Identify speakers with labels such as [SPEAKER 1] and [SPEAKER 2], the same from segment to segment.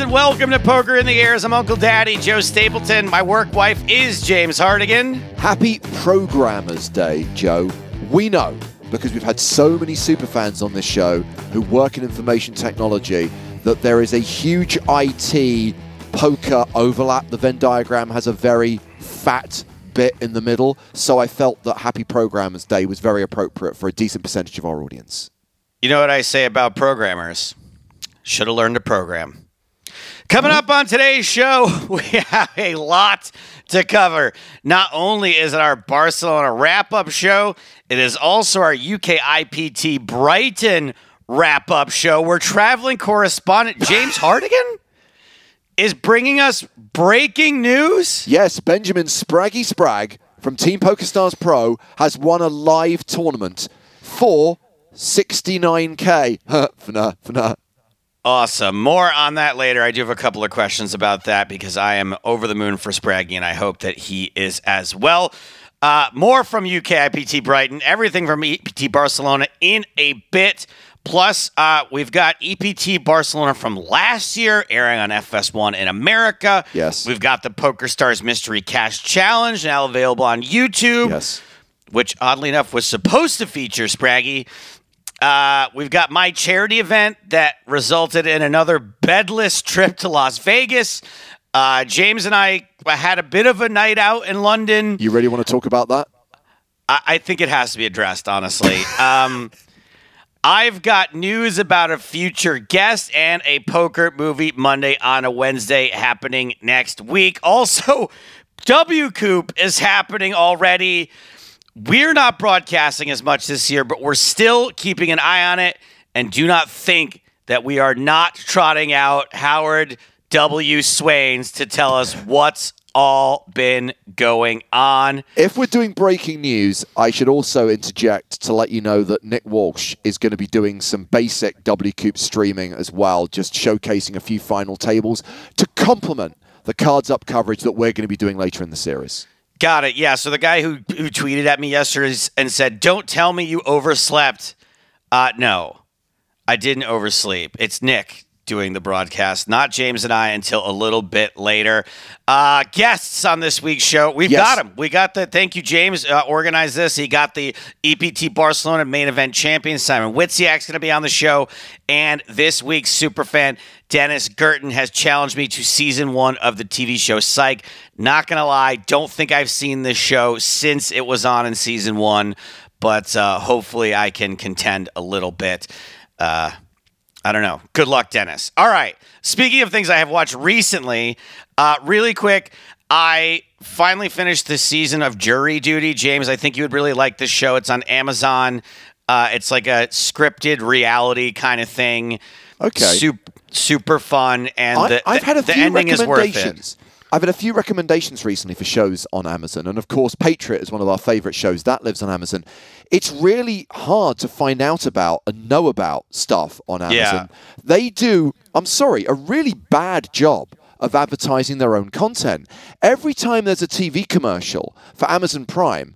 [SPEAKER 1] and welcome to Poker in the Ears. I'm Uncle Daddy, Joe Stapleton. My work wife is James Hartigan.
[SPEAKER 2] Happy Programmers Day, Joe. We know because we've had so many superfans on this show who work in information technology that there is a huge IT poker overlap. The Venn diagram has a very fat bit in the middle, so I felt that Happy Programmers Day was very appropriate for a decent percentage of our audience.
[SPEAKER 1] You know what I say about programmers? Should have learned to program. Coming up on today's show, we have a lot to cover. Not only is it our Barcelona wrap up show, it is also our UK IPT Brighton wrap up show. Where traveling correspondent James Hartigan is bringing us breaking news.
[SPEAKER 2] Yes, Benjamin Spraggy Spragg from Team PokerStars Pro has won a live tournament for 69k. for nah, for nah.
[SPEAKER 1] Awesome. More on that later. I do have a couple of questions about that because I am over the moon for Spraggy, and I hope that he is as well. Uh, more from UK IPT Brighton, everything from EPT Barcelona in a bit. Plus, uh, we've got EPT Barcelona from last year airing on FS1 in America.
[SPEAKER 2] Yes.
[SPEAKER 1] We've got the Poker Stars Mystery Cash Challenge now available on YouTube.
[SPEAKER 2] Yes.
[SPEAKER 1] Which, oddly enough, was supposed to feature Spraggy. Uh, we've got my charity event that resulted in another bedless trip to Las Vegas. Uh, James and I had a bit of a night out in London.
[SPEAKER 2] You really want to talk about that?
[SPEAKER 1] I, I think it has to be addressed, honestly. um, I've got news about a future guest and a poker movie Monday on a Wednesday happening next week. Also, WCOOP is happening already. We're not broadcasting as much this year, but we're still keeping an eye on it. And do not think that we are not trotting out Howard W. Swains to tell us what's all been going on.
[SPEAKER 2] If we're doing breaking news, I should also interject to let you know that Nick Walsh is going to be doing some basic WCOOP streaming as well, just showcasing a few final tables to complement the cards up coverage that we're going to be doing later in the series.
[SPEAKER 1] Got it. Yeah. So the guy who who tweeted at me yesterday and said, "Don't tell me you overslept." Uh, no, I didn't oversleep. It's Nick doing the broadcast, not James and I until a little bit later. Uh, guests on this week's show, we've
[SPEAKER 2] Yes.
[SPEAKER 1] got him. We got the thank you, James, uh, organized this. He got the EPT Barcelona main event champion, Simon Wiciak's going to be on the show. And this week's super fan Dennis Girton, has challenged me to season one of the TV show Psych. Not going to lie, don't think I've seen this show since it was on in season one, but uh, hopefully I can contend a little bit. Uh, I don't know. Good luck, Dennis. All right. Speaking of things I have watched recently, uh, really quick, I finally finished the season of Jury Duty. James, I think you would really like this show. It's on Amazon. Uh, it's like a scripted reality kind of thing.
[SPEAKER 2] Okay.
[SPEAKER 1] Super, super fun, and
[SPEAKER 2] I,
[SPEAKER 1] the,
[SPEAKER 2] I've had a
[SPEAKER 1] the
[SPEAKER 2] few
[SPEAKER 1] ending is worth it.
[SPEAKER 2] I've had a few recommendations recently for shows on Amazon, and of course, Patriot is one of our favorite shows that lives on Amazon. It's really hard to find out about and know about stuff on Amazon. They do, I'm sorry, a really bad job of advertising their own content. Every time there's a TV commercial for Amazon Prime,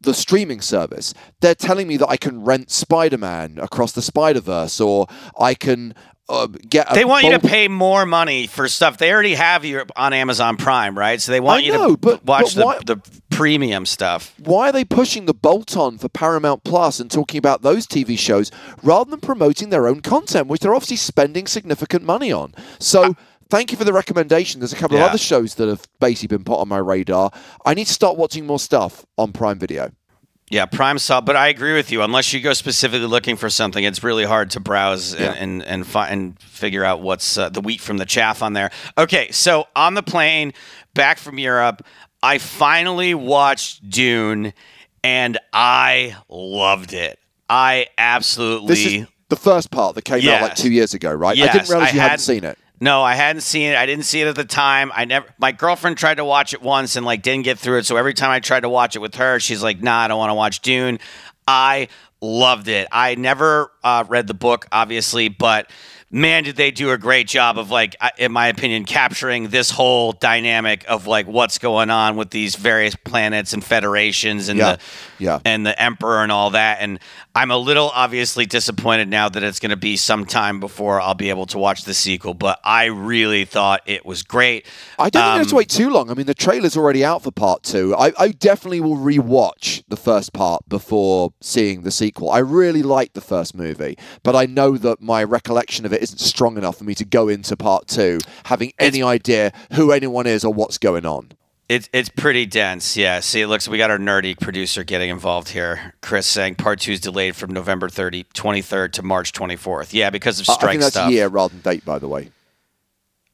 [SPEAKER 2] the streaming service, they're telling me that I can rent Spider Man across the Spider Verse, or I can uh, get.
[SPEAKER 1] They want you to pay more money for stuff. They already have you on Amazon Prime, right? So they want
[SPEAKER 2] I
[SPEAKER 1] you
[SPEAKER 2] know,
[SPEAKER 1] to
[SPEAKER 2] but-
[SPEAKER 1] watch
[SPEAKER 2] but why-
[SPEAKER 1] the, the premium stuff.
[SPEAKER 2] Why are they pushing the bolt on for Paramount Plus and talking about those TV shows rather than promoting their own content, which they're obviously spending significant money on? So. Thank you for the recommendation. There's a couple
[SPEAKER 1] Yeah.
[SPEAKER 2] of other shows that have basically been put on my radar. I need to start watching more stuff on Prime Video.
[SPEAKER 1] Yeah, Prime sub, but I agree with you. Unless you go specifically looking for something, it's really hard to browse
[SPEAKER 2] Yeah.
[SPEAKER 1] and and and, fi- and figure out what's uh, the wheat from the chaff on there. Okay, so on the plane back from Europe, I finally watched Dune, and I loved it. I absolutely
[SPEAKER 2] This is the first part that came out like two years ago, right? I didn't realize
[SPEAKER 1] I
[SPEAKER 2] you
[SPEAKER 1] had-
[SPEAKER 2] hadn't seen it.
[SPEAKER 1] No, I hadn't seen it. I didn't see it at the time. I never. My girlfriend tried to watch it once and like didn't get through it. So every time I tried to watch it with her, she's like, "Nah, I don't want to watch Dune." I loved it. I never uh, read the book, obviously, but man, did they do a great job of like, in my opinion, capturing this whole dynamic of like what's going on with these various planets and federations and
[SPEAKER 2] Yeah.
[SPEAKER 1] the
[SPEAKER 2] Yeah.
[SPEAKER 1] and the emperor and all that. And I'm a little obviously disappointed now that it's going to be some time before I'll be able to watch the sequel. But I really thought it was great.
[SPEAKER 2] I don't think I have to
[SPEAKER 1] Um,
[SPEAKER 2] wait too long. I mean, the trailer's already out for part two. I, I definitely will rewatch the first part before seeing the sequel. I really liked the first movie, but I know that my recollection of it isn't strong enough for me to go into part two having any idea who anyone is or what's going on.
[SPEAKER 1] It's it's pretty dense, yeah. See, it looks we got our nerdy producer getting involved here. Chris saying part two is delayed from November 30, 23rd to March 24th. Yeah, because of
[SPEAKER 2] I- I think that's
[SPEAKER 1] stuff.
[SPEAKER 2] year rather than date, by the way.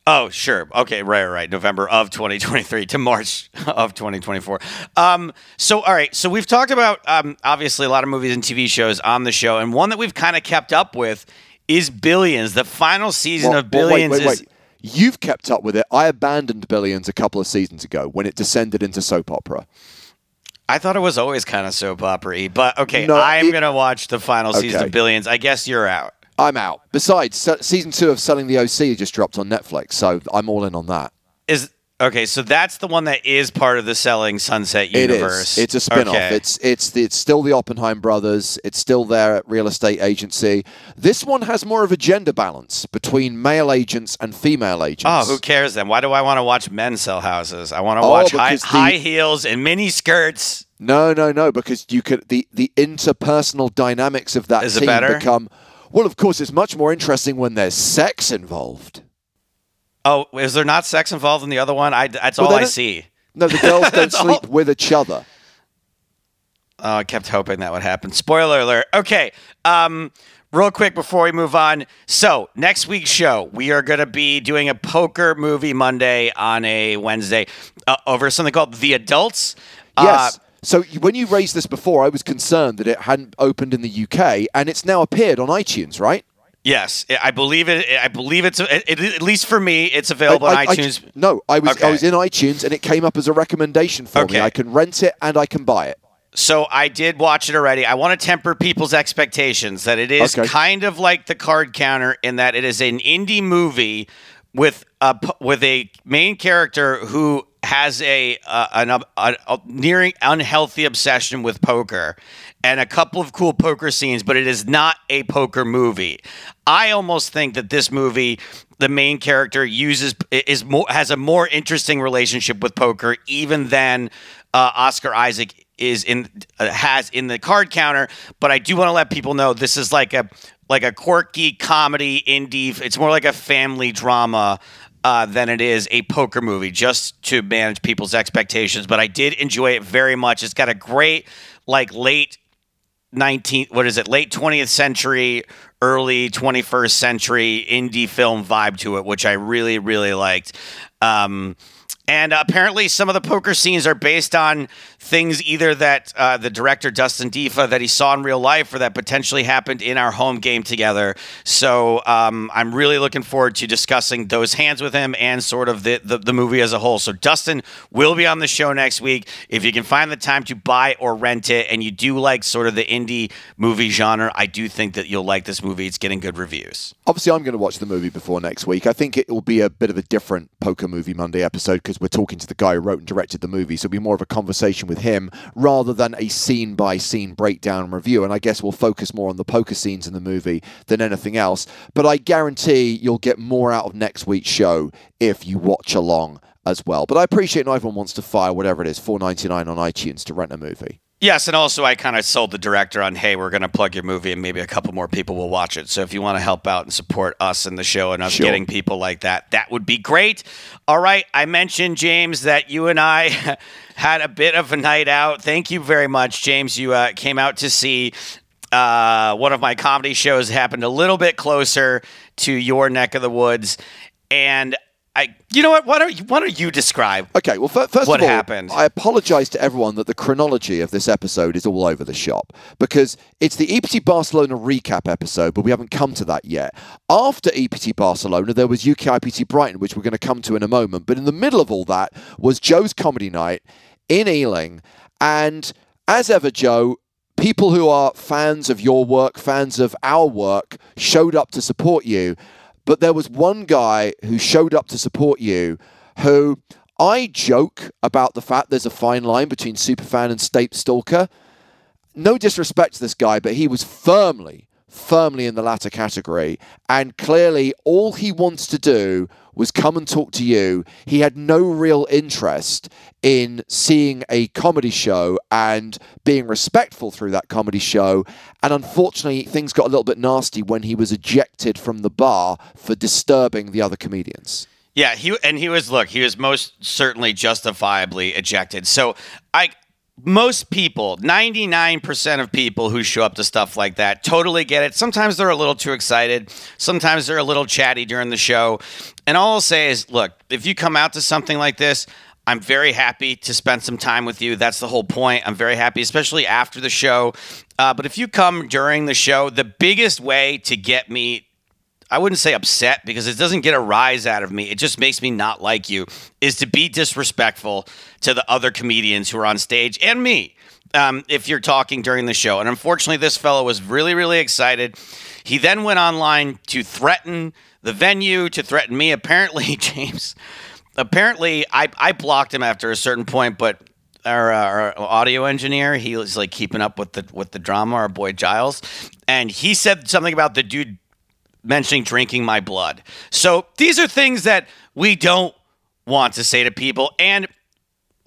[SPEAKER 1] Oh, sure. Okay, right, right. November of 2023 to March of 2024. Um, so, all right. So we've talked about um, obviously a lot of movies and TV shows on the show, and one that we've kind of kept up with is Billions. The final season
[SPEAKER 2] Well,
[SPEAKER 1] of
[SPEAKER 2] well,
[SPEAKER 1] Billions
[SPEAKER 2] wait, wait,
[SPEAKER 1] is.
[SPEAKER 2] You've kept up with it. I abandoned Billions a couple of seasons ago when it descended into soap opera.
[SPEAKER 1] I thought it was always kind of soap opera but okay,
[SPEAKER 2] No,
[SPEAKER 1] I'm gonna watch the final season of Billions. I guess you're out.
[SPEAKER 2] I'm out. Besides, season two of Selling the OC just dropped on Netflix, so I'm all in on that.
[SPEAKER 1] Is okay. So that's the one that is part of the Selling Sunset universe.
[SPEAKER 2] is. It's a spin-off.
[SPEAKER 1] Okay.
[SPEAKER 2] It's it's it's still the Oppenheim brothers. It's still their real estate agency. This one has more of a gender balance between male agents and female agents.
[SPEAKER 1] Oh, who cares then? Why do I want to watch men sell houses? I want to
[SPEAKER 2] Oh,
[SPEAKER 1] watch high,
[SPEAKER 2] the-
[SPEAKER 1] high heels and mini skirts.
[SPEAKER 2] No, no, no, because you could the the interpersonal dynamics of that
[SPEAKER 1] Is it
[SPEAKER 2] team
[SPEAKER 1] better?
[SPEAKER 2] become well, of course, it's much more interesting when there's sex involved.
[SPEAKER 1] Oh, is there not sex involved in the other one? I, that's
[SPEAKER 2] Well,
[SPEAKER 1] all I see.
[SPEAKER 2] No, the girls don't
[SPEAKER 1] That's all.
[SPEAKER 2] sleep with each other.
[SPEAKER 1] Oh, I kept hoping that would happen. Spoiler alert. Okay. Um, real quick before we move on. So, next week's show, we are going to be doing a poker movie Monday on a Wednesday uh, over something called The Adults.
[SPEAKER 2] Yes.
[SPEAKER 1] Uh,
[SPEAKER 2] so when you raised this before, I was concerned that it hadn't opened in the UK, and it's now appeared on iTunes, right?
[SPEAKER 1] Yes, I believe it. I believe it's it, it- at least for me. It's available
[SPEAKER 2] I-
[SPEAKER 1] on
[SPEAKER 2] I- I-
[SPEAKER 1] iTunes.
[SPEAKER 2] no, I was
[SPEAKER 1] Okay.
[SPEAKER 2] I was in iTunes, and it came up as a recommendation for
[SPEAKER 1] Okay.
[SPEAKER 2] me. I can rent it and I can buy it.
[SPEAKER 1] So I did watch it already. I want to temper people's expectations that it is
[SPEAKER 2] Okay.
[SPEAKER 1] kind of like the card counter in that it is an indie movie with a with a main character who has a uh, an, a, a nearing unhealthy obsession with poker and a couple of cool poker scenes, but it is not a poker movie. I almost think that this movie the main character uses is more has a more interesting relationship with poker even than uh, Oscar Isaac is in uh, has in the card counter. But I do want to let people know this is like a like a quirky comedy indie. It's more like a family drama. Uh, than it is a poker movie, just to manage people's expectations. But I did enjoy it very much. It's got a great, like, late 19th what is it late 20th century early 21st century indie film vibe to it which i really really liked. Um, and apparently some of the poker scenes are based on things either that uh, the director dustin Defa that he saw in real life or that potentially happened in our home game together. So um, i'm really looking forward to discussing those hands with him and sort of the, the, the movie as a whole. So dustin will be on the show next week. If you can find the time to buy or rent it and you do like sort of the indie movie genre i do think that you'll like this movie. It's getting good reviews.
[SPEAKER 2] Obviously, I'm going to watch the movie before next week. I think it will be a bit of a different Poker Movie Monday episode because we're talking to the guy who wrote and directed the movie. So it'll be more of a conversation with him rather than a scene by scene breakdown review. And I guess we'll focus more on the poker scenes in the movie than anything else. But I guarantee you'll get more out of next week's show if you watch along as well. But I appreciate not everyone wants to fire whatever it is, four ninety nine on iTunes to rent a movie.
[SPEAKER 1] Yes, and also I kind of sold the director on, hey, we're going to plug your movie and maybe a couple more people will watch it. So if you want to help out and support us in the show and us
[SPEAKER 2] Sure.
[SPEAKER 1] getting people like that, that would be great. All right, I mentioned, James, that you and I had a bit of a night out. Thank you very much, James. You uh, came out to see uh, one of my comedy shows happened a little bit closer to your neck of the woods. And I, you know what? Why don't you, why don't you describe?
[SPEAKER 2] Okay, well, fir- first
[SPEAKER 1] What
[SPEAKER 2] of all,
[SPEAKER 1] happened?
[SPEAKER 2] I apologise to everyone that the chronology of this episode is all over the shop because it's the EPT Barcelona recap episode, but we haven't come to that yet. After EPT Barcelona, there was UK IPT Brighton, which we're going to come to in a moment. But in the middle of all that was Joe's comedy night in Ealing, and as ever, Joe. people who are fans of your work, fans of our work, showed up to support you. But there was one guy who showed up to support you who I joke about the fact there's a fine line between superfan and state stalker. No disrespect to this guy, but he was firmly, firmly in the latter category. And clearly, all he wants to do was come and talk to you. He had no real interest in seeing a comedy show and being respectful through that comedy show. And unfortunately, things got a little bit nasty when he was ejected from the bar for disturbing the other comedians.
[SPEAKER 1] Yeah, he and he was look, he was most certainly justifiably ejected. So I most people, 99% of people who show up to stuff like that totally get it. Sometimes they're a little too excited. Sometimes they're a little chatty during the show. And all I'll say is look, if you come out to something like this, I'm very happy to spend some time with you. That's the whole point. I'm very happy, especially after the show. Uh, but if you come during the show, the biggest way to get me I wouldn't say upset because it doesn't get a rise out of me. It just makes me not like you, is to be disrespectful to the other comedians who are on stage and me um, if you're talking during the show. And unfortunately, this fellow was really, really excited. He then went online to threaten the venue, to threaten me. Apparently, James, apparently, I, I blocked him after a certain point, but our, uh, our, audio engineer, he was like keeping up with the with the drama, our boy Giles, and he said something about the dude mentioning drinking my blood. So these are things that we don't want to say to people. And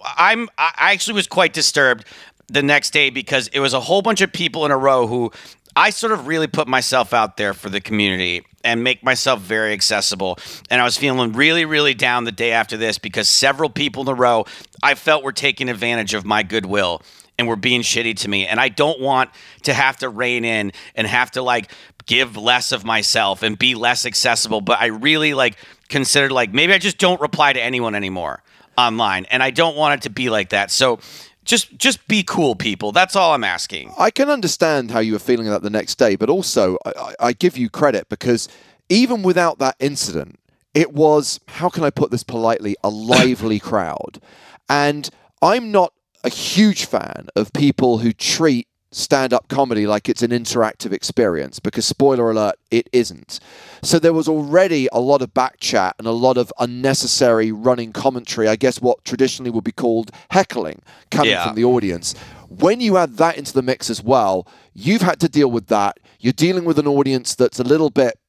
[SPEAKER 1] I'm I actually was quite disturbed the next day because it was a whole bunch of people in a row who I sort of really put myself out there for the community and make myself very accessible. And I was feeling really, really down the day after this because several people in a row I felt were taking advantage of my goodwill and were being shitty to me. And I don't want to have to rein in and have to like give less of myself and be less accessible. But I really like considered like maybe I just don't reply to anyone anymore online, and I don't want it to be like that. So just just be cool people. That's all i'm asking.
[SPEAKER 2] I can understand how you were feeling that the next day but also I, I, give you credit because even without that incident it was how can i put this politely a lively crowd. And i'm not a huge fan of people who treat stand up comedy like it's an interactive experience because, spoiler alert, it isn't. So there was already a lot of back chat and a lot of unnecessary running commentary, I guess what traditionally would be called heckling coming yeah. from the audience. When you add that into the mix as well, you've had to deal with that. You're dealing with an audience that's a little bit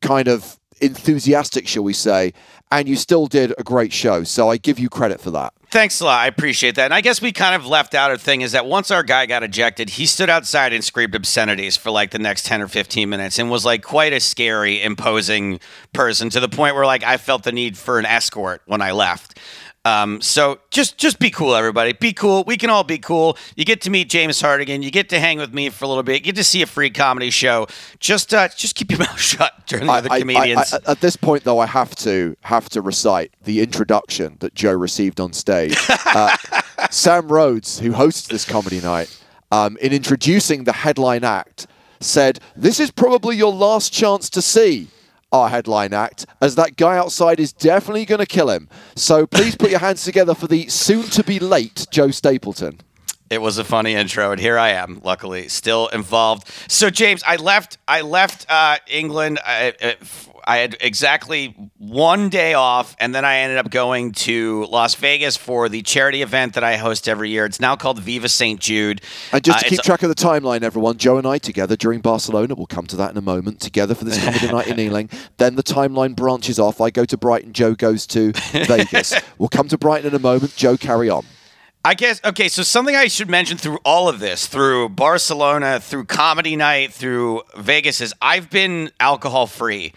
[SPEAKER 2] kind of enthusiastic, shall we say, and you still did a great show. So I give you credit for that.
[SPEAKER 1] Thanks a lot. I appreciate that. And I guess we kind of left out a thing is that once our guy got ejected, he stood outside and screamed obscenities for like the next 10 or 15 minutes and was like quite a scary, imposing person to the point where like I felt the need for an escort when I left. Um, so just just be cool, everybody. Be cool. We can all be cool. You get to meet James Hartigan. You get to hang with me for a little bit. You get to see a free comedy show. Just uh, just keep your mouth shut during the I, other I, comedians.
[SPEAKER 2] I, at this point, though, I have to have to recite the introduction that Joe received on stage. Uh, Sam Rhodes, who hosts this comedy night, um, in introducing the headline act, said, "This is probably your last chance to see." Our headline act, as that guy outside is definitely going to kill him. So please put your hands together for the soon to be late Joe Stapleton.
[SPEAKER 1] It was a funny intro, and here I am, luckily, still involved. So, James, I left. I left uh, England. I, uh, I, had exactly one day off, and then I ended up going to Las Vegas for the charity event that I host every year. It's now called Viva St. Jude.
[SPEAKER 2] And just to uh, keep track of the timeline, everyone, Joe and I together during Barcelona. We'll come to that in a moment. Together for this comedy night in Ealing. Then the timeline branches off. I go to Brighton. Joe goes to Vegas. we'll come to Brighton in a moment. Joe, carry on.
[SPEAKER 1] I guess okay. So something I should mention through all of this, through Barcelona, through comedy night, through Vegas, is I've been alcohol free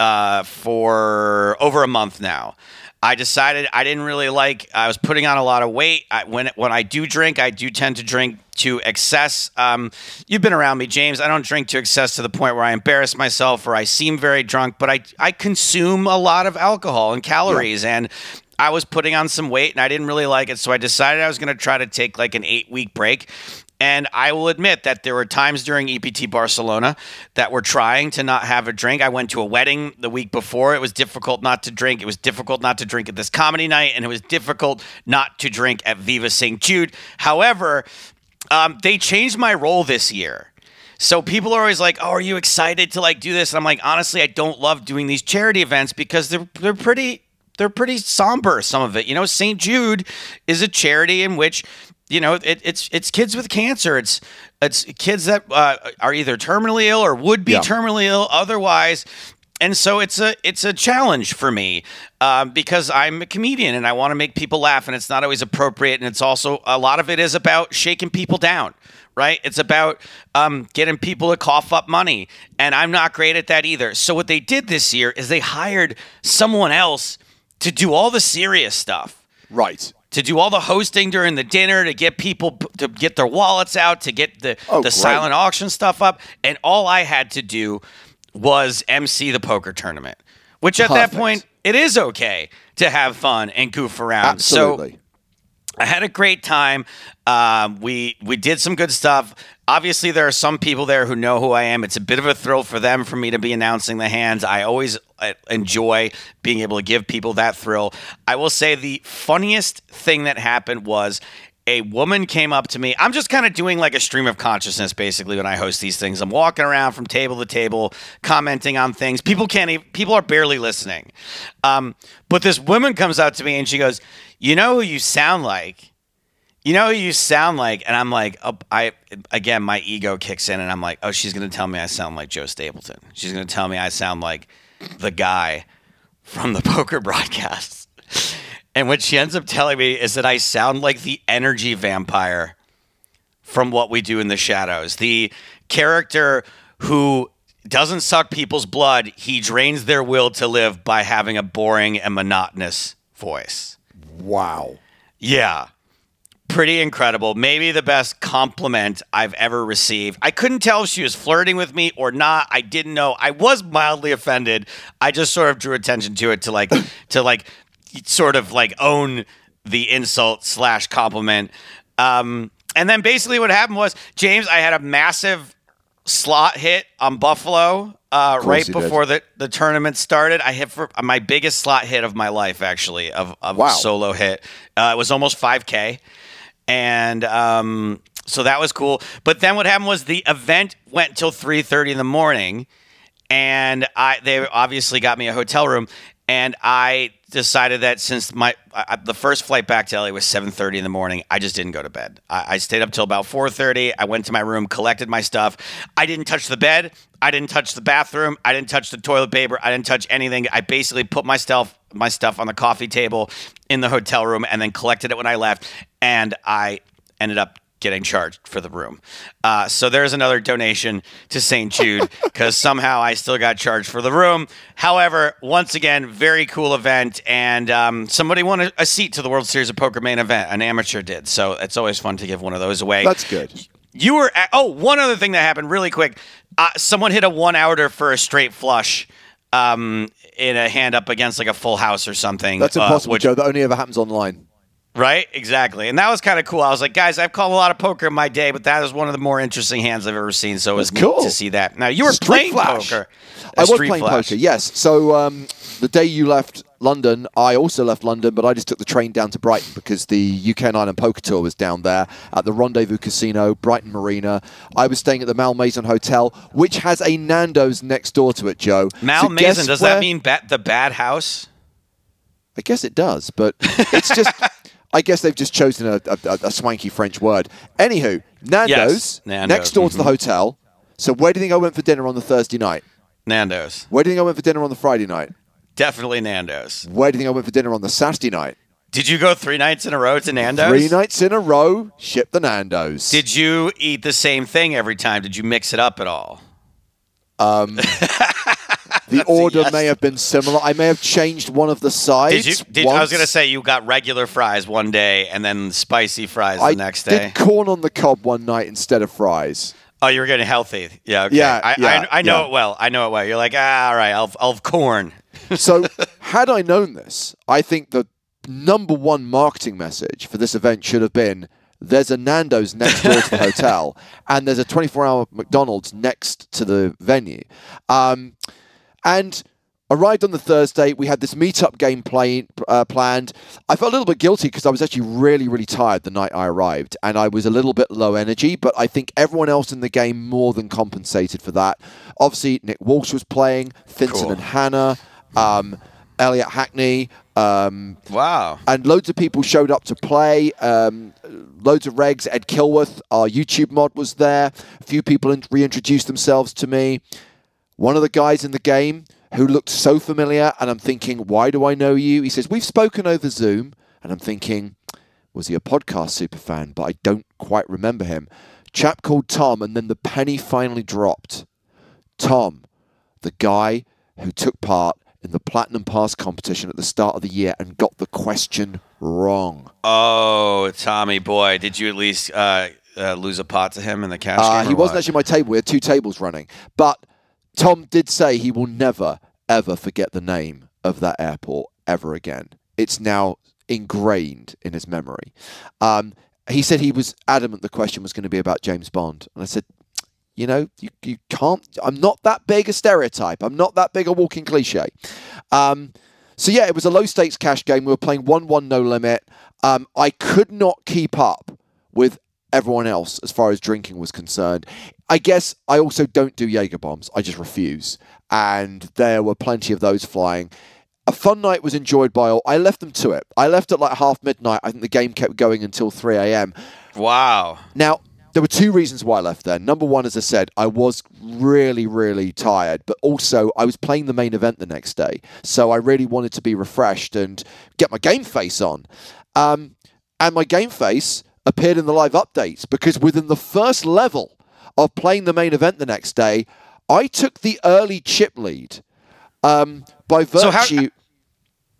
[SPEAKER 1] uh, for over a month now. I decided I didn't really like. I was putting on a lot of weight. I, when when I do drink, I do tend to drink to excess. Um, you've been around me, James. I don't drink to excess to the point where I embarrass myself or I seem very drunk, but I I consume a lot of alcohol and calories, yeah. and I was putting on some weight and I didn't really like it. So I decided I was going to try to take like an eight week break. And I will admit that there were times during EPT Barcelona that were trying to not have a drink. I went to a wedding the week before. It was difficult not to drink. It was difficult not to drink at this comedy night, and it was difficult not to drink at Viva St. Jude. However, Um, they changed my role this year. So people are always like, "Oh, are you excited to like do this?" And I'm like, honestly, I don't love doing these charity events because they're they're pretty they're pretty somber. Some of it, you know, St. Jude is a charity in which you know it, it's it's kids with cancer. It's it's kids that uh, are either terminally ill or would be
[SPEAKER 2] Yeah.
[SPEAKER 1] terminally ill otherwise. And so it's a it's a challenge for me um, because I'm a comedian and I want to make people laugh and it's not always appropriate and it's also a lot of it is about shaking people down right? It's about um, getting people to cough up money, and I'm not great at that either. So what they did this year is they hired someone else to do all the serious stuff.
[SPEAKER 2] Right.
[SPEAKER 1] To do all the hosting during the dinner, to get people p- to get their wallets out, to get the
[SPEAKER 2] Oh,
[SPEAKER 1] the
[SPEAKER 2] great.
[SPEAKER 1] silent auction stuff up, and all I had to do was MC the poker tournament. Which at that point, it is okay to have fun and goof around. So
[SPEAKER 2] Absolutely.
[SPEAKER 1] I had a great time. Um, we we did some good stuff. Obviously, there are some people there who know who I am. It's a bit of a thrill for them for me to be announcing the hands. I always uh, enjoy being able to give people that thrill. I will say the funniest thing that happened was a woman came up to me. I'm just kind of doing like a stream of consciousness basically when I host these things. I'm walking around from table to table, commenting on things. People can't even, people are barely listening. Um, but this woman comes up to me and she goes, "You know who you sound like?" You know who you sound like, and I'm like, oh, I again, my ego kicks in, and I'm like, oh, she's gonna tell me I sound like Joe Stapleton. She's gonna tell me I sound like the guy from the poker broadcasts. And what she ends up telling me is that I sound like the energy vampire from what we do in the shadows. The character who doesn't suck people's blood, he drains their will to live by having a boring and monotonous voice.
[SPEAKER 2] Wow.
[SPEAKER 1] Yeah. Pretty incredible. Maybe the best compliment I've ever received. I couldn't tell if she was flirting with me or not. I didn't know. I was mildly offended. I just sort of drew attention to it to like to like sort of like own the insult slash compliment. Um, and then basically what happened was James, I had a massive slot hit on Buffalo uh, right
[SPEAKER 2] did.
[SPEAKER 1] before the, the tournament started. I hit for my biggest slot hit of my life, actually, of, of
[SPEAKER 2] Wow.
[SPEAKER 1] solo hit. Uh, it was almost 5K. And um, so that was cool. But then what happened was the event went till 3.30 in the morning. And I they obviously got me a hotel room. And I decided that since my I, the first flight back to LA was 7:30 in the morning, I just didn't go to bed. I, I stayed up till about 4:30. I went to my room, collected my stuff. I didn't touch the bed. I didn't touch the bathroom. I didn't touch the toilet paper. I didn't touch anything. I basically put my stuff my stuff on the coffee table in the hotel room and then collected it when I left. And I ended up getting charged for the room. Uh, so there's another donation to St. Jude because somehow I still got charged for the room. However, once again, very cool event, and um, somebody won a, a seat to the World Series of Poker main event. An amateur did, so it's always fun to give one of those away.
[SPEAKER 2] That's good.
[SPEAKER 1] You were at, oh, one other thing that happened really quick. Uh, someone hit a one outer for a straight flush. Um, in a hand up against like a full house or something.
[SPEAKER 2] That's
[SPEAKER 1] uh,
[SPEAKER 2] impossible,
[SPEAKER 1] which-
[SPEAKER 2] Joe. That only ever happens online.
[SPEAKER 1] Right, exactly, and that was kind of cool. I was like, guys, I've called a lot of poker in my day, but that is one of the more interesting hands I've ever seen. So it was
[SPEAKER 2] That's
[SPEAKER 1] neat
[SPEAKER 2] cool.
[SPEAKER 1] to see that. Now you were
[SPEAKER 2] Street
[SPEAKER 1] playing
[SPEAKER 2] Flash.
[SPEAKER 1] poker.
[SPEAKER 2] I was playing
[SPEAKER 1] Flash.
[SPEAKER 2] poker, yes. So um, the day you left London, I also left London, but I just took the train down to Brighton because the UK and Ireland Poker Tour was down there at the Rendezvous Casino, Brighton Marina. I was staying at the Malmaison Hotel, which has a Nando's next door to it, Joe.
[SPEAKER 1] Malmaison,
[SPEAKER 2] So
[SPEAKER 1] does
[SPEAKER 2] where-
[SPEAKER 1] that mean ba- the bad house?
[SPEAKER 2] I guess it does, but it's just. I guess they've just chosen a, a, a swanky French word. Anywho, Nando's,
[SPEAKER 1] Yes, Nando's,
[SPEAKER 2] next door to the mm-hmm. hotel. So where do you think I went for dinner on the Thursday night?
[SPEAKER 1] Nando's,
[SPEAKER 2] Where do you think I went for dinner on the Friday night?
[SPEAKER 1] definitely Nando's.
[SPEAKER 2] Where do you think I went for dinner on the Saturday night?
[SPEAKER 1] Did you go three nights in a row to Nando's?
[SPEAKER 2] Three nights in a row, ship the Nando's.
[SPEAKER 1] Did you eat the same thing every time? Did you mix it up at all?
[SPEAKER 2] Um, the order
[SPEAKER 1] yes.
[SPEAKER 2] may have been similar. I may have changed one of the sides.
[SPEAKER 1] Did you? Did, I was gonna say you got regular fries one day and then spicy fries the next day.
[SPEAKER 2] did corn on the cob one night instead of fries.
[SPEAKER 1] Oh, you were getting healthy. Yeah. Okay.
[SPEAKER 2] Yeah,
[SPEAKER 1] I,
[SPEAKER 2] yeah,
[SPEAKER 1] I, I know
[SPEAKER 2] yeah.
[SPEAKER 1] it well. I know it well. You're like, ah, all right, I'll, I'll have corn.
[SPEAKER 2] So, had I known this, I think the number one marketing message for this event should have been there's a Nando's next door to the hotel, and there's a 24 hour McDonald's next to the venue. Um, and arrived on the Thursday. We had this meetup game play, uh, planned. I felt a little bit guilty because I was actually really, really tired the night I arrived, and I was a little bit low energy. But I think everyone else in the game more than compensated for that. Obviously, Nick Walsh was playing, Vincent
[SPEAKER 1] Cool.
[SPEAKER 2] and Hannah, um, Elliot Hackney. Um,
[SPEAKER 1] Wow.
[SPEAKER 2] and loads of people showed up to play. Um, loads of regs. Ed Kilworth, our YouTube mod, was there. A few people reintroduced themselves to me. One of the guys in the game who looked so familiar, and I'm thinking, why do I know you? He says, We've spoken over Zoom. And I'm thinking, was he a podcast super fan? But I don't quite remember him. Chap called Tom, and then the penny finally dropped. Tom, the guy who took part in the Platinum Pass competition at the start of the year and got the question wrong.
[SPEAKER 1] Oh, Tommy boy, did you at least uh, uh, lose a pot to him in the cash
[SPEAKER 2] Uh,
[SPEAKER 1] game?
[SPEAKER 2] he wasn't
[SPEAKER 1] what?
[SPEAKER 2] actually my table. We had two tables running. But Tom did say he will never, ever forget the name of that airport ever again. It's now ingrained in his memory. Um, he said he was adamant the question was going to be about James Bond. And I said, you know, you, you can't, I'm not that big a stereotype. I'm not that big a walking cliche. Um, so yeah, it was a low stakes cash game. We were playing 1 1 no limit. Um, I could not keep up with everyone else as far as drinking was concerned. I guess I also don't do Jaeger bombs. I just refuse. And there were plenty of those flying. A fun night was enjoyed by all. I left them to it. I left at like half midnight. I think the game kept going until 3 a.m.
[SPEAKER 1] Wow.
[SPEAKER 2] Now, there were two reasons why I left there. Number one, as I said, I was really, really tired, but also I was playing the main event the next day. So I really wanted to be refreshed and get my game face on. Um, and my game face appeared in the live updates because within the first level of playing the main event the next day, I took the early chip lead. Um, by virtue.
[SPEAKER 1] So how-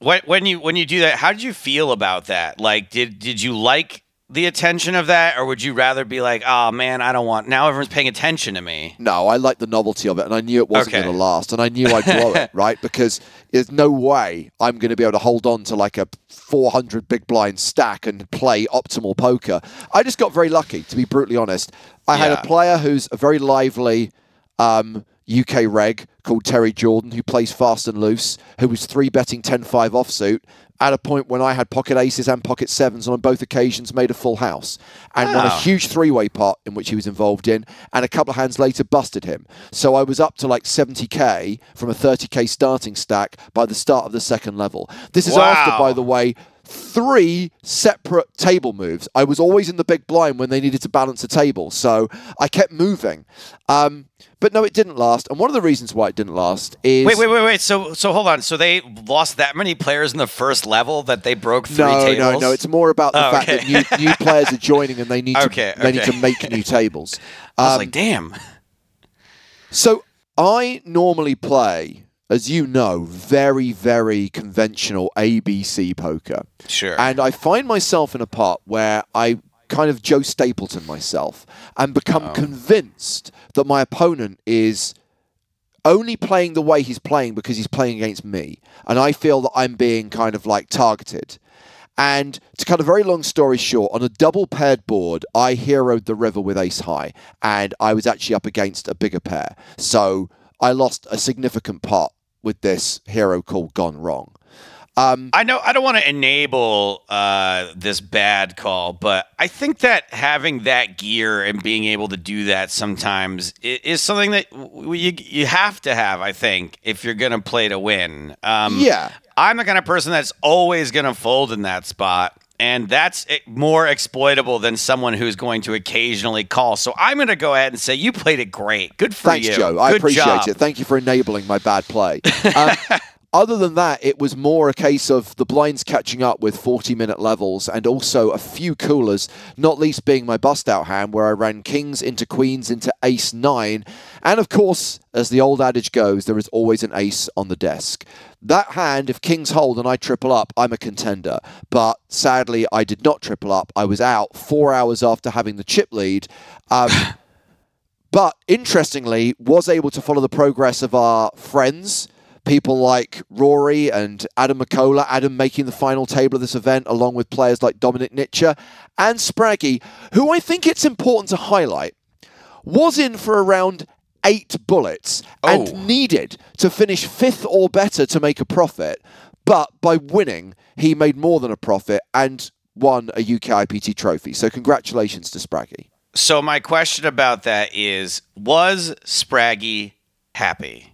[SPEAKER 1] When, when you when you do that, how did you feel about that? Like, did did you like the attention of that, or would you rather be like, oh man, I don't want now everyone's paying attention to me?
[SPEAKER 2] No, I liked the novelty of it, and I knew it wasn't
[SPEAKER 1] Okay.
[SPEAKER 2] going to last, and I knew I'd blow it, right? Because there's no way I'm going to be able to hold on to like a 400 big blind stack and play optimal poker. I just got very lucky, to be brutally honest. I had a player who's a very lively um, UK reg called Terry Jordan, who plays fast and loose, who was three betting 10 5 offsuit. At a point when I had pocket aces and pocket sevens, and on both occasions made a full house, and won a
[SPEAKER 1] ah.
[SPEAKER 2] huge three-way pot in which he was involved in, and a couple of hands later busted him. So I was up to like 70k from a 30k starting stack by the start of the second level. This is after, by the way, three separate table moves. I was always in the big blind when they needed to balance a table, so I kept moving. Um, but no, it didn't last. And one of the reasons why it didn't last is
[SPEAKER 1] Wait, wait, wait, wait. So so hold on. So they lost that many players in the first level that they broke three
[SPEAKER 2] no,
[SPEAKER 1] tables.
[SPEAKER 2] no, no. It's more about the
[SPEAKER 1] Oh,
[SPEAKER 2] fact
[SPEAKER 1] okay.
[SPEAKER 2] that new, new players are joining and they need to
[SPEAKER 1] Okay,
[SPEAKER 2] they need to make new tables.
[SPEAKER 1] I was
[SPEAKER 2] Um,
[SPEAKER 1] like, damn.
[SPEAKER 2] So I normally play, as you know, very, very conventional ABC poker.
[SPEAKER 1] Sure.
[SPEAKER 2] And I find myself in a pot where I kind of Joe Stapleton myself and become convinced that my opponent is only playing the way he's playing because he's playing against me. And I feel that I'm being kind of like targeted. And to cut a very long story short, on a double paired board, I heroed the river with ace high, and I was actually up against a bigger pair. So I lost a significant pot with this hero call gone wrong. Um,
[SPEAKER 1] I know I don't want to enable uh, this bad call, but I think that having that gear and being able to do that sometimes is something that you you have to have. I think if you're gonna play to win. Um,
[SPEAKER 2] Yeah.
[SPEAKER 1] I'm the kind of person that's always gonna fold in that spot. And that's more exploitable than someone who's going to occasionally call. So I'm going to go ahead and say you played it great. Good for
[SPEAKER 2] Thanks,
[SPEAKER 1] you.
[SPEAKER 2] Joe. I appreciate
[SPEAKER 1] job.
[SPEAKER 2] it. Thank you for enabling my bad play. Um, other than that, it was more a case of the blinds catching up with 40 minute levels and also a few coolers, not least being my bust out hand where I ran kings into queens into ace nine. And of course, as the old adage goes, there is always an ace on the desk. That hand, if kings hold and I triple up, I'm a contender. But sadly, I did not triple up. I was out four hours after having the chip lead. Um, but interestingly, was able to follow the progress of our friends, people like Rory and Adam McCullough, Adam making the final table of this event, along with players like Dominic Nitcher and Spraggy, who I think it's important to highlight, was in for around eight bullets
[SPEAKER 1] Oh.
[SPEAKER 2] and needed to finish fifth or better to make a profit. But by winning, he made more than a profit and won a UK IPT trophy. So congratulations to Spraggy.
[SPEAKER 1] So my question about that is: Was Spraggy happy?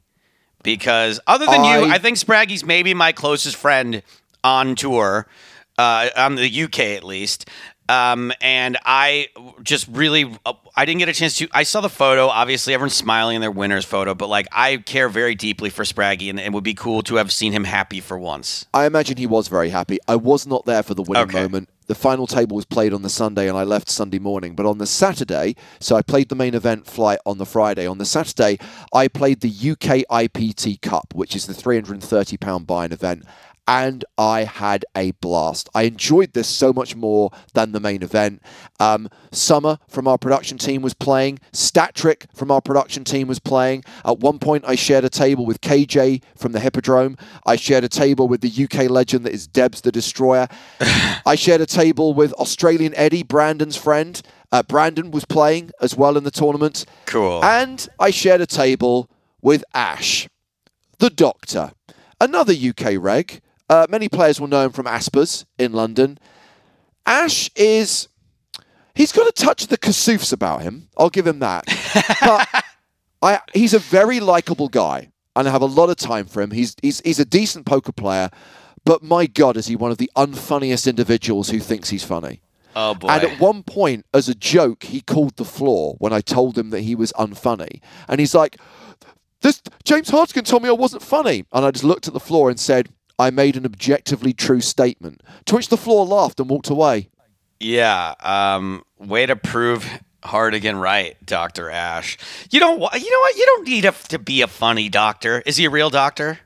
[SPEAKER 1] Because other than you,
[SPEAKER 2] I-
[SPEAKER 1] I think Spraggy's maybe my closest friend on tour, uh, on the UK at least. Um, and I just really, uh, I didn't get a chance to. I saw the photo. Obviously, everyone's smiling in their winner's photo, but like, I care very deeply for Spraggy, and it would be cool to have seen him happy for once.
[SPEAKER 2] I imagine he was very happy. I was not there for the winning
[SPEAKER 1] Okay.
[SPEAKER 2] moment. The final table was played on the Sunday and I left Sunday morning. But on the Saturday, so I played the main event flight on the Friday. On the Saturday, I played the UK IPT Cup, which is the £330 buy-in event. And I had a blast. I enjoyed this so much more than the main event. Um, Summer from our production team was playing. Statric from our production team was playing. At one point, I shared a table with KJ from the Hippodrome. I shared a table with the UK legend that is Debs the Destroyer. I shared a table with Australian Eddie, Brandon's friend. Uh, Brandon was playing as well in the tournament.
[SPEAKER 1] Cool.
[SPEAKER 2] And I shared a table with Ash, the Doctor, another UK reg. Uh, many players will know him from Aspers in London. Ash is. He's got a touch of the Kasoofs about him. I'll give him that. but I, he's a very likable guy, and I have a lot of time for him. He's, he's, he's a decent poker player, but my God, is he one of the unfunniest individuals who thinks he's funny.
[SPEAKER 1] oh boy.
[SPEAKER 2] And at one point, as a joke, he called the floor when I told him that he was unfunny. And he's like, this James Hartigan told me I wasn't funny. And I just looked at the floor and said, I made an objectively true statement. To which the floor laughed and walked away.
[SPEAKER 1] Yeah. Um, way to prove Hartigan right, Doctor Ash. You don't. You know what? You don't need a, to be a funny doctor. Is he a real doctor?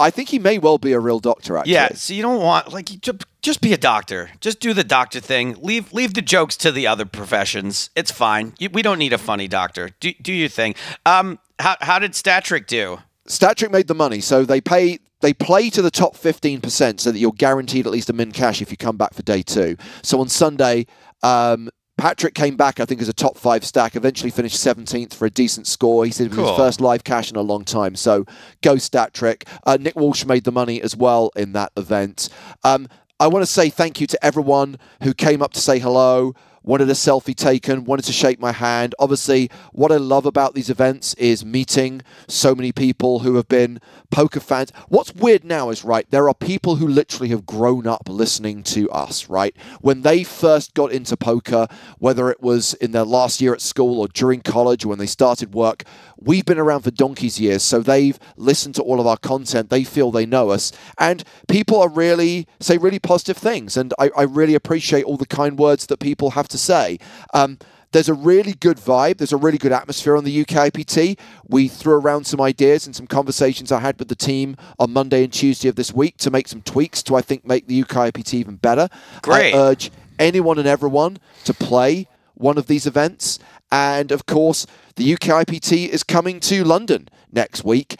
[SPEAKER 2] I think he may well be a real doctor, actually.
[SPEAKER 1] Yeah. So you don't want like you ju- just be a doctor. Just do the doctor thing. Leave leave the jokes to the other professions. It's fine. You, we don't need a funny doctor. Do do your thing. Um. How how did Statric do?
[SPEAKER 2] Statric made the money, so they pay they play to the top fifteen percent, so that you're guaranteed at least a min cash if you come back for day two. So on Sunday, um, Patrick came back, I think, as a top five stack. Eventually finished seventeenth for a decent score. He said it was
[SPEAKER 1] Cool.
[SPEAKER 2] his first live cash in a long time. So go Statric. Uh, Nick Walsh made the money as well in that event. Um, I want to say thank you to everyone who came up to say hello wanted a selfie taken, wanted to shake my hand. Obviously, what I love about these events is meeting so many people who have been poker fans. What's weird now is, right, there are people who literally have grown up listening to us, right? When they first got into poker, whether it was in their last year at school or during college or when they started work, we've been around for donkey's years, so they've listened to all of our content. They feel they know us, and people are really say really positive things, and I, I really appreciate all the kind words that people have to say. Um, there's a really good vibe. There's a really good atmosphere on the UK IPT. We threw around some ideas and some conversations I had with the team on Monday and Tuesday of this week to make some tweaks to, I think, make the UK IPT even better.
[SPEAKER 1] Great.
[SPEAKER 2] I urge anyone and everyone to play one of these events. And of course, the UK IPT is coming to London next week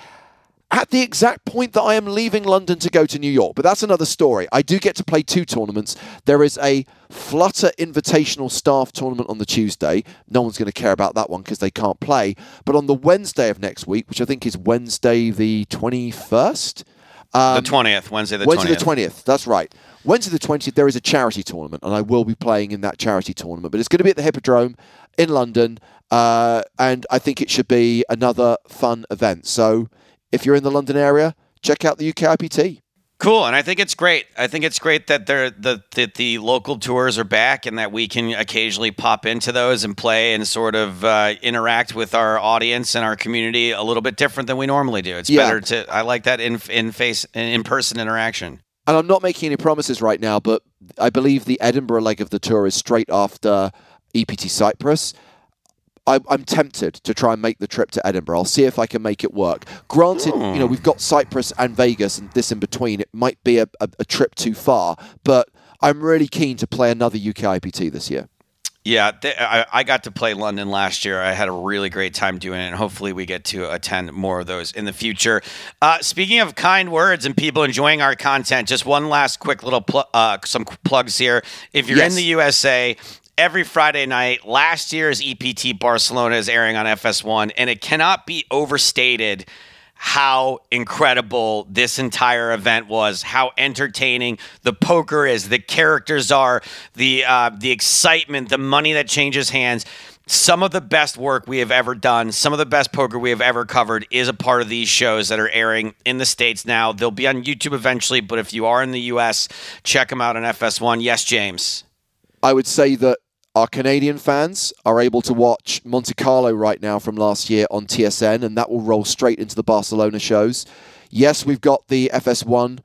[SPEAKER 2] at the exact point that I am leaving London to go to New York. But that's another story. I do get to play two tournaments. There is a Flutter Invitational Staff tournament on the Tuesday. No one's going to care about that one because they can't play. But on the Wednesday of next week, which I think is Wednesday the 21st,
[SPEAKER 1] the twentieth, Wednesday the
[SPEAKER 2] Um, Wednesday
[SPEAKER 1] twentieth.
[SPEAKER 2] the twentieth. That's right. Wednesday the twentieth. There is a charity tournament, and I will be playing in that charity tournament. But it's going to be at the Hippodrome in London, uh, and I think it should be another fun event. So, if you're in the London area, check out the UK IPT.
[SPEAKER 1] Cool, and I think it's great. I think it's great that they're the that the local tours are back, and that we can occasionally pop into those and play and sort of uh, interact with our audience and our community a little bit different than we normally do. It's
[SPEAKER 2] Yeah.
[SPEAKER 1] better to. I like that in in face in person interaction.
[SPEAKER 2] And I'm not making any promises right now, but I believe the Edinburgh leg of the tour is straight after EPT Cyprus. I, I'm tempted to try and make the trip to Edinburgh. I'll see if I can make it work. Granted, you know we've got Cyprus and Vegas and this in between. It might be a, a, a trip too far, but I'm really keen to play another UK IPT this year.
[SPEAKER 1] Yeah, th- I, I got to play London last year. I had a really great time doing it, and hopefully, we get to attend more of those in the future. Uh, speaking of kind words and people enjoying our content, just one last quick little pl- uh, some plugs here. If you're
[SPEAKER 2] Yes.
[SPEAKER 1] in the USA every Friday night. Last year's EPT Barcelona is airing on FS1, and it cannot be overstated how incredible this entire event was, how entertaining the poker is, the characters are, the uh, the excitement, the money that changes hands. Some of the best work we have ever done, some of the best poker we have ever covered is a part of these shows that are airing in the States now. They'll be on YouTube eventually, but if you are in the US, check them out on FS1. Yes, James.
[SPEAKER 2] I would say that our Canadian fans are able to watch Monte Carlo right now from last year on TSN, and that will roll straight into the Barcelona shows. Yes, we've got the FS1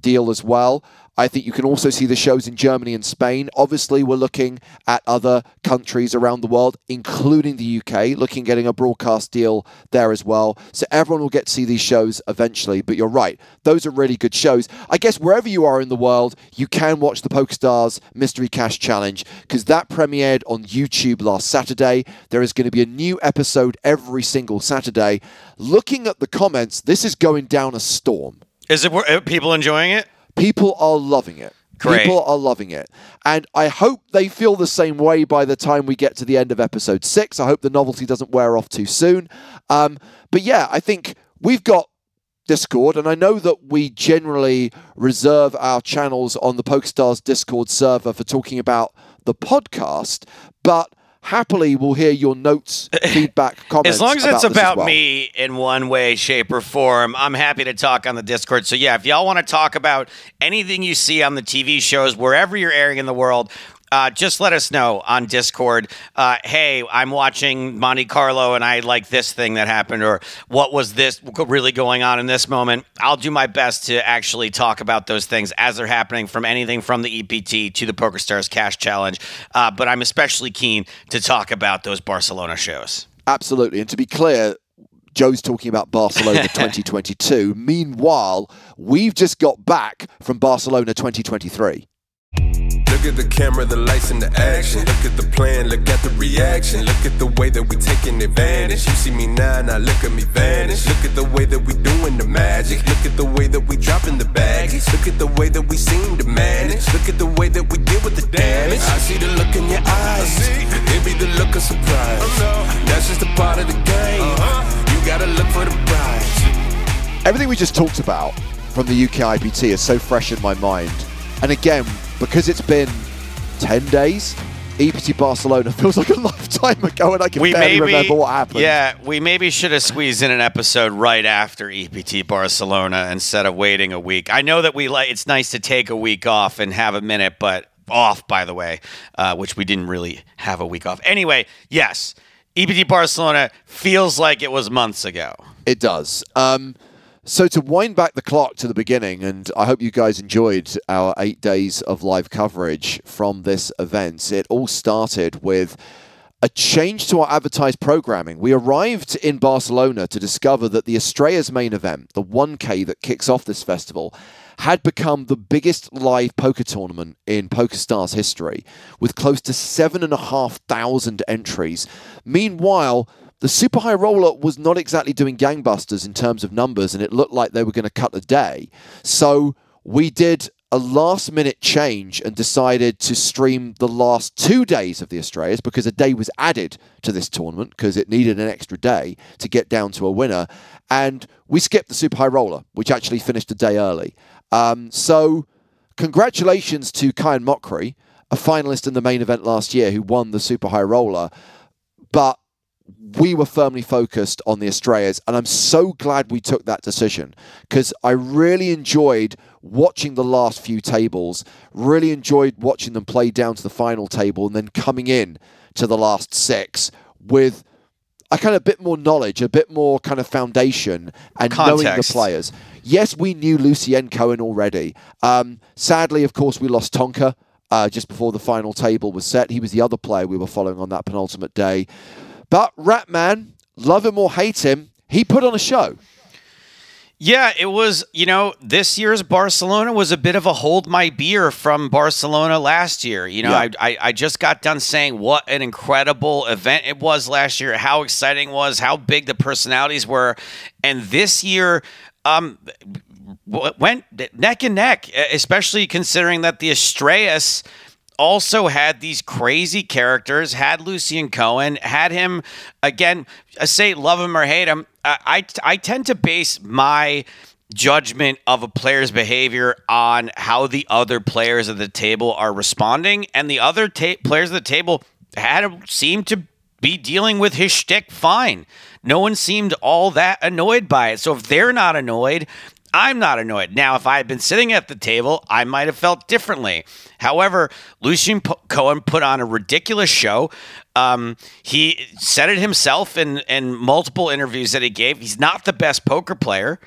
[SPEAKER 2] deal as well. I think you can also see the shows in Germany and Spain. Obviously, we're looking at other countries around the world, including the UK, looking getting a broadcast deal there as well. So everyone will get to see these shows eventually. But you're right, those are really good shows. I guess wherever you are in the world, you can watch the PokerStars Mystery Cash Challenge because that premiered on YouTube last Saturday. There is going to be a new episode every single Saturday. Looking at the comments, this is going down a storm.
[SPEAKER 1] Is it people enjoying it?
[SPEAKER 2] People are loving it.
[SPEAKER 1] Great.
[SPEAKER 2] People are loving it. And I hope they feel the same way by the time we get to the end of episode six. I hope the novelty doesn't wear off too soon. Um, but yeah, I think we've got Discord, and I know that we generally reserve our channels on the PokerStars Discord server for talking about the podcast, but happily we'll hear your notes, feedback, comments.
[SPEAKER 1] As long as
[SPEAKER 2] about
[SPEAKER 1] it's about
[SPEAKER 2] well.
[SPEAKER 1] me in one way, shape, or form, I'm happy to talk on the Discord. So, yeah, if y'all want to talk about anything you see on the TV shows, wherever you're airing in the world, uh, just let us know on Discord. Uh, hey, I'm watching Monte Carlo and I like this thing that happened, or what was this really going on in this moment? I'll do my best to actually talk about those things as they're happening from anything from the EPT to the PokerStars Cash Challenge. Uh, but I'm especially keen to talk about those Barcelona shows.
[SPEAKER 2] Absolutely. And to be clear, Joe's talking about Barcelona 2022. Meanwhile, we've just got back from Barcelona 2023.
[SPEAKER 3] Look at the camera, the lights, and the action. Look at the plan, look at the reaction. Look at the way that we taking advantage. You see me now, now look at me vanish. Look at the way that we doing the magic. Look at the way that we dropping the baggage. Look at the way that we seem to manage. Look at the way that we deal with the damage. I see the look in your eyes. It be the look of surprise. That's just a part of the game. Uh-huh. You gotta look for the prize.
[SPEAKER 2] Everything we just talked about from the UK IPT is so fresh in my mind. And again, because it's been 10 days, EPT Barcelona feels like a lifetime ago and I can barely remember what happened.
[SPEAKER 1] Yeah, we maybe should have squeezed in an episode right after EPT Barcelona instead of waiting a week. I know that we like it's nice to take a week off and have a minute, but off by the way, uh, which we didn't really have a week off. Anyway, yes, EPT Barcelona feels like it was months ago.
[SPEAKER 2] It does. Um, so to wind back the clock to the beginning, and I hope you guys enjoyed our eight days of live coverage from this event. It all started with a change to our advertised programming. We arrived in Barcelona to discover that the Estrellas main event, the 1K that kicks off this festival, had become the biggest live poker tournament in PokerStars history, with close to 7,500 entries. Meanwhile, the Super High Roller was not exactly doing gangbusters in terms of numbers, and it looked like they were going to cut a day. So we did a last minute change and decided to stream the last two days of the Estrellas because a day was added to this tournament because it needed an extra day to get down to a winner. And we skipped the Super High Roller, which actually finished a day early. Um, so, congratulations to Kayhan Mokri, a finalist in the main event last year who won the Super High Roller. But we were firmly focused on the Estrellas, and I'm so glad we took that decision because I really enjoyed watching the last few tables, really enjoyed watching them play down to the final table, and then coming in to the last six with a kind of bit more knowledge, a bit more kind of foundation, and knowing the players. Yes, we knew Lucien Cohen already. Um, sadly, of course, we lost Tonka. Uh, just before the final table was set, he was the other player we were following on that penultimate day. But Ratman, love him or hate him, he put on a show.
[SPEAKER 1] Yeah, it was, you know, this year's Barcelona was a bit of a hold my beer from Barcelona last year. You know,
[SPEAKER 2] Yeah.
[SPEAKER 1] I, I, I just got done saying what an incredible event it was last year, how exciting it was, how big the personalities were. And this year, um, went neck and neck, especially considering that the Estrellas also had these crazy characters, had Lucien Cohen, had him again. Say love him or hate him. I, I, I tend to base my judgment of a player's behavior on how the other players at the table are responding, and the other ta- players at the table had seemed to be dealing with his shtick fine. No one seemed all that annoyed by it. So if they're not annoyed, I'm not annoyed. Now, if I had been sitting at the table, I might have felt differently. However, Lucien Cohen put on a ridiculous show. Um, he said it himself in, in multiple interviews that he gave. He's not the best poker player.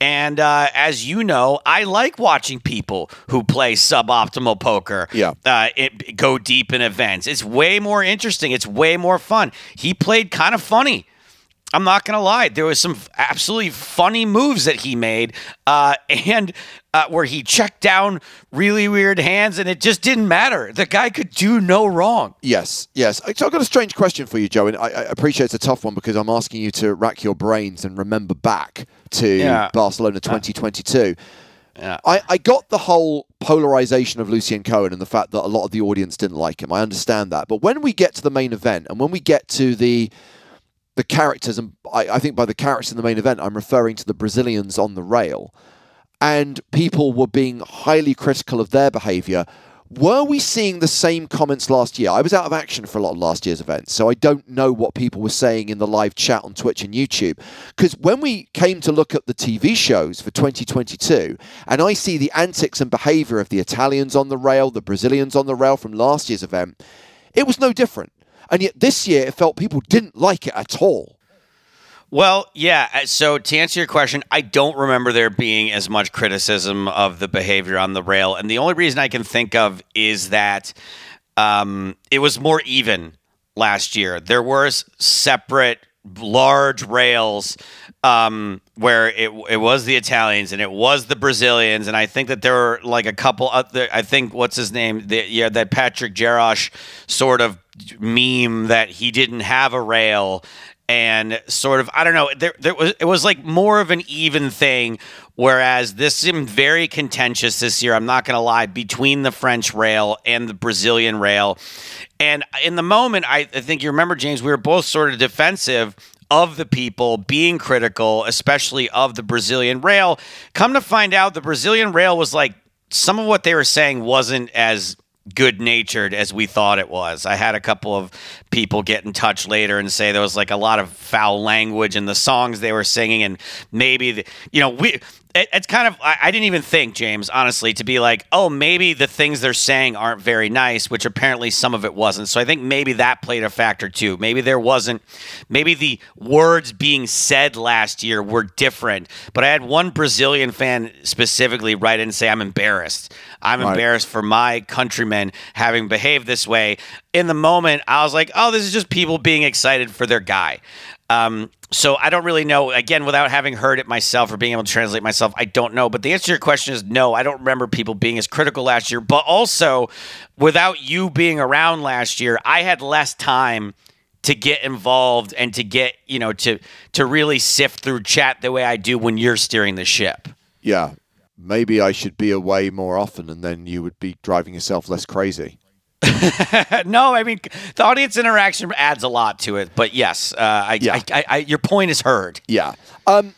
[SPEAKER 1] And uh, as you know, I like watching people who play suboptimal poker.
[SPEAKER 2] Yeah.
[SPEAKER 1] Uh, it, go deep in events. It's way more interesting. It's way more fun. He played kind of funny. I'm not gonna lie. There was some absolutely funny moves that he made, uh, and uh, where he checked down really weird hands, and it just didn't matter. The guy could do no wrong.
[SPEAKER 2] Yes, yes. So I've got a strange question for you, Joe, and I, I appreciate it's a tough one because I'm asking you to rack your brains and remember back to yeah. Barcelona 2022. Yeah. I, I got the whole polarization of Lucien Cohen and the fact that a lot of the audience didn't like him. I understand that. But when we get to the main event and when we get to the the characters, and I, I, think by the characters in the main event, I'm referring to the Brazilians on the rail, and people were being highly critical of their behavior. Were we seeing the same comments last year? I was out of action for a lot of last year's events, so I don't know what people were saying in the live chat on Twitch and YouTube. Because when we came to look at the TV shows for 2022, and I see the antics and behavior of the Italians on the rail, the Brazilians on the rail from last year's event, it was no different. And yet this year, it felt people didn't like it at all.
[SPEAKER 1] Well, yeah. Uh, so to answer your question, I don't remember there being as much criticism of the behavior on the rail, and the only reason I can think of is that um, it was more even last year. There were separate large rails um, where it it was the Italians and it was the Brazilians, and I think that there were like a couple other. I think what's his name? The, yeah, that Patrick Jarosz sort of meme that he didn't have a rail and sort of I don't know there there was it was like more of an even thing whereas this seemed very contentious this year I'm not going to lie between the French rail and the Brazilian rail and in the moment I, I think you remember James we were both sort of defensive of the people being critical especially of the Brazilian rail come to find out the Brazilian rail was like some of what they were saying wasn't as good natured as we thought it was. I had a couple of people get in touch later and say there was like a lot of foul language in the songs they were singing, and maybe the, you know we it, it's kind of I, I, didn't even think James honestly to be like oh maybe the things they're saying aren't very nice which apparently some of it wasn't. So I think maybe that played a factor too. Maybe there wasn't maybe the words being said last year were different. But I had one Brazilian fan specifically write in and say I'm embarrassed. I'm right. embarrassed for my countrymen having behaved this way. In the moment I was like oh this is just people being excited for their guy um, so I don't really know. Again, without having heard it myself or being able to translate myself, I don't know. But the answer to your question is no. I don't remember people being as critical last year. But also, without you being around last year, I had less time to get involved and to get you know to to really sift through chat the way I do when you're steering the ship.
[SPEAKER 2] Yeah, maybe I should be away more often, and then you would be driving yourself less crazy.
[SPEAKER 1] no, I mean the audience interaction adds a lot to it, but yes, uh, I, yeah. I, I, your point is heard.
[SPEAKER 2] Yeah. Um,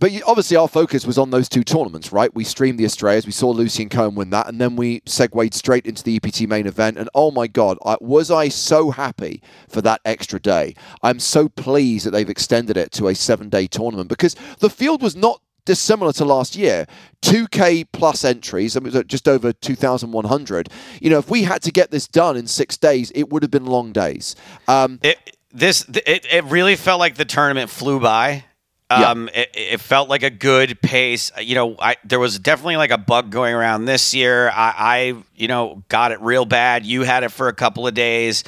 [SPEAKER 2] but obviously, our focus was on those two tournaments, right? We streamed the Estrellas, we saw Lucien Cohen win that, and then we segued straight into the EPT main event. And oh my God, I, was I so happy for that extra day? I'm so pleased that they've extended it to a seven day tournament because the field was not dissimilar to last year. 2K plus entries, I mean, just over 2,100. You know, if we had to get this done in six days, it would have been long days. Um,
[SPEAKER 1] it, this it, it really felt like the tournament flew by. Um, yeah. it, it, felt like a good pace. You know, I, there was definitely like a bug going around this year. I, I, you know, got it real bad. You had it for a couple of days.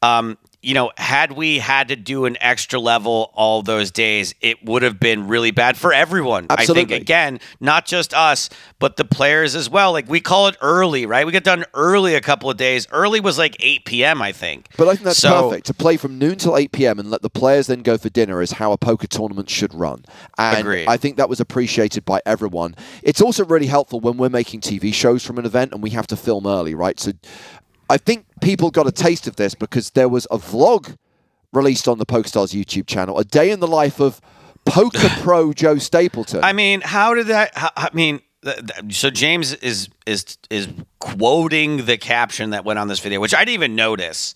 [SPEAKER 1] Um, you know, had we had to do an extra level all those days, it would have been really bad for everyone.
[SPEAKER 2] Absolutely.
[SPEAKER 1] I think again, not just us, but the players as well. Like we call it early, right? We get done early a couple of days. Early was like 8 p.m. I think.
[SPEAKER 2] But I think that's so, perfect to play from noon till 8 p.m. and let the players then go for dinner is how a poker tournament should run. And
[SPEAKER 1] Agreed.
[SPEAKER 2] I think that was appreciated by everyone. It's also really helpful when we're making TV shows from an event and we have to film early, right? So I think people got a taste of this because there was a vlog released on the PokerStars YouTube channel, a day in the life of poker pro Joe Stapleton.
[SPEAKER 1] I mean, how did that? How, I mean, so James is is is quoting the caption that went on this video, which I didn't even notice.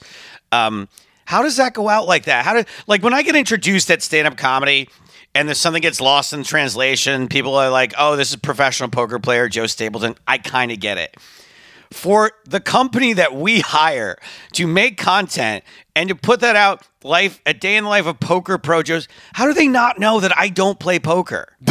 [SPEAKER 1] Um, how does that go out like that? How did like when I get introduced at stand up comedy? and there's something gets lost in translation, people are like, "Oh, this is professional poker player Joe Stapleton." I kind of get it. For the company that we hire to make content and to put that out, life a day in the life of poker pro how do they not know that I don't play poker?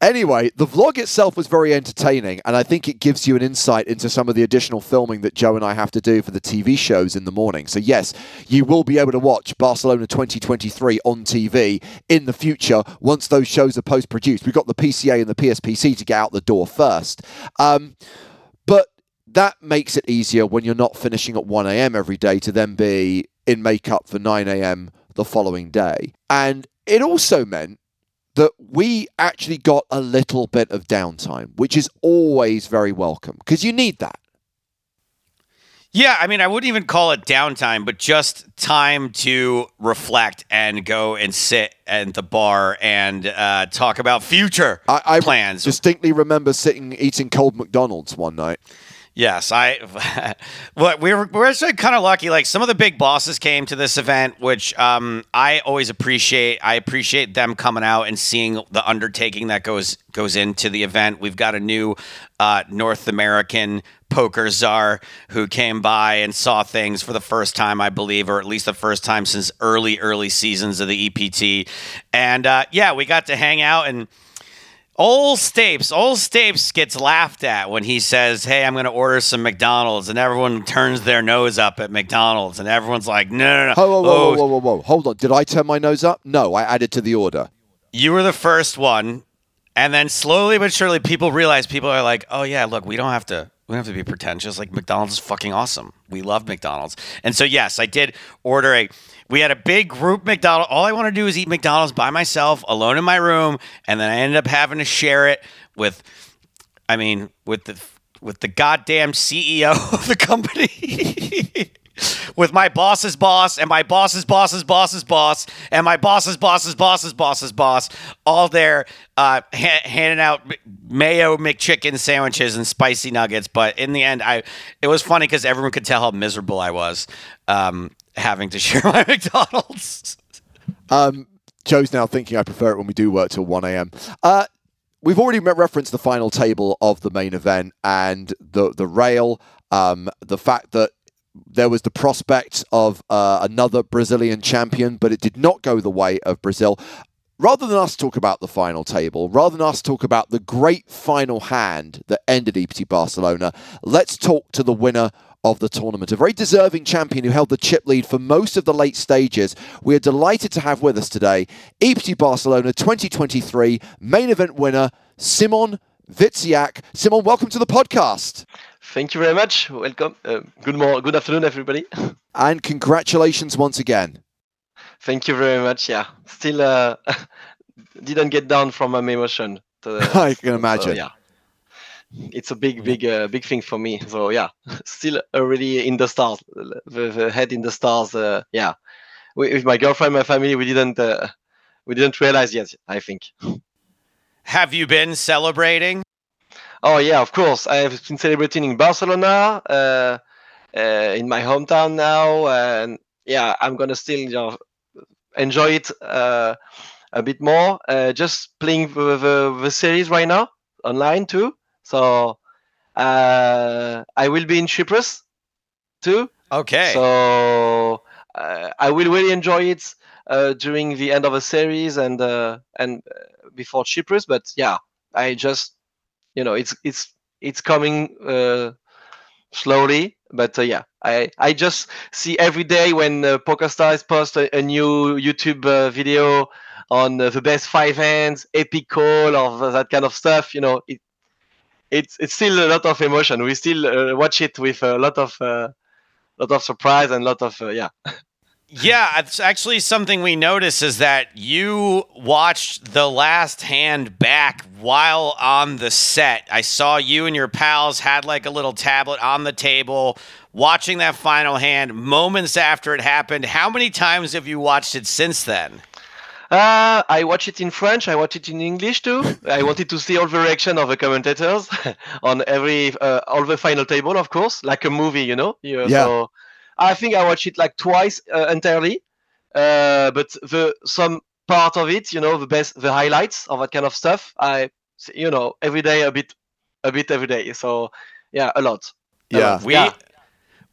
[SPEAKER 2] Anyway, the vlog itself was very entertaining, and I think it gives you an insight into some of the additional filming that Joe and I have to do for the TV shows in the morning. So, yes, you will be able to watch Barcelona 2023 on TV in the future once those shows are post produced. We've got the PCA and the PSPC to get out the door first. Um, but that makes it easier when you're not finishing at 1 a.m. every day to then be in makeup for 9 a.m. the following day. And it also meant that we actually got a little bit of downtime, which is always very welcome because you need that.
[SPEAKER 1] Yeah, I mean, I wouldn't even call it downtime, but just time to reflect and go and sit at the bar and uh, talk about future I, I plans.
[SPEAKER 2] distinctly remember sitting eating cold McDonald's one night.
[SPEAKER 1] Yes, I. What we were we're actually kind of lucky. Like some of the big bosses came to this event, which um, I always appreciate. I appreciate them coming out and seeing the undertaking that goes goes into the event. We've got a new uh, North American poker czar who came by and saw things for the first time, I believe, or at least the first time since early early seasons of the EPT. And uh, yeah, we got to hang out and Old Stapes, old Stapes gets laughed at when he says, "Hey, I'm going to order some McDonald's," and everyone turns their nose up at McDonald's, and everyone's like, "No, no, no!"
[SPEAKER 2] Whoa, whoa, whoa, oh, whoa, whoa, whoa! Hold on, did I turn my nose up? No, I added to the order.
[SPEAKER 1] You were the first one, and then slowly but surely, people realize people are like, "Oh yeah, look, we don't have to." We don't have to be pretentious. Like McDonald's is fucking awesome. We love McDonald's. And so yes, I did order a we had a big group McDonald's. All I want to do is eat McDonald's by myself, alone in my room, and then I ended up having to share it with, I mean, with the with the goddamn CEO of the company. with my boss's boss and my boss's boss's boss's boss and my boss's boss's boss's boss's boss, all there uh, ha- handing out mayo McChicken sandwiches and spicy nuggets. But in the end, I it was funny because everyone could tell how miserable I was. Um, having to share my McDonald's.
[SPEAKER 2] Um, Joe's now thinking I prefer it when we do work till 1 a.m. Uh, we've already referenced the final table of the main event and the the rail, um, the fact that there was the prospect of uh, another Brazilian champion, but it did not go the way of Brazil. Rather than us talk about the final table, rather than us talk about the great final hand that ended EPT Barcelona, let's talk to the winner of the tournament. A very deserving champion who held the chip lead for most of the late stages. We are delighted to have with us today EPT Barcelona 2023 main event winner, Simon Wiciak. Simon, welcome to the podcast.
[SPEAKER 4] Thank you very much. Welcome. Uh, good morning, good afternoon, everybody.
[SPEAKER 2] and congratulations once again.
[SPEAKER 4] Thank you very much. Yeah, still uh, didn't get down from my emotion.
[SPEAKER 2] To, I can imagine.
[SPEAKER 4] So, yeah it's a big, big, uh, big thing for me. So yeah, still already in the stars, the, the head in the stars. Uh, yeah, with my girlfriend, my family, we didn't, uh, we didn't realize yet. I think.
[SPEAKER 1] Have you been celebrating?
[SPEAKER 4] Oh yeah, of course. I've been celebrating in Barcelona, uh, uh, in my hometown now, and yeah, I'm gonna still you know, enjoy it uh, a bit more. just playing the, the, the series right now online too. So uh, I will be in Cyprus too.
[SPEAKER 1] Okay.
[SPEAKER 4] So uh, I will really enjoy it uh, during the end of the series and uh, and uh, before Cyprus. But yeah, I just you know it's it's it's coming uh, slowly. But yeah, I I just see every day when uh, PokerStars post a, a new YouTube video on the best five hands, epic call, or that kind of stuff. You know, it it's it's still a lot of emotion. We still uh, watch it with a lot of uh, lot of surprise and lot of uh, yeah.
[SPEAKER 1] Yeah, it's actually something we notice is that you watched the last hand back while on the set. I saw you and your pals had like a little tablet on the table watching that final hand moments after it happened. How many times have you watched it since then?
[SPEAKER 4] Uh, I watched it in French. I watched it in English too. I wanted to see all the reaction of the commentators on every uh, all the final table, of course, like a movie, you know.
[SPEAKER 2] Yeah.
[SPEAKER 4] So I think I watched it like twice uh, entirely, uh, but the some part of it, you know, the best, the highlights of that kind of stuff. I, you know, every day a bit, a bit every day. So yeah, a lot.
[SPEAKER 2] Yeah,
[SPEAKER 4] a.
[SPEAKER 1] We
[SPEAKER 4] yeah.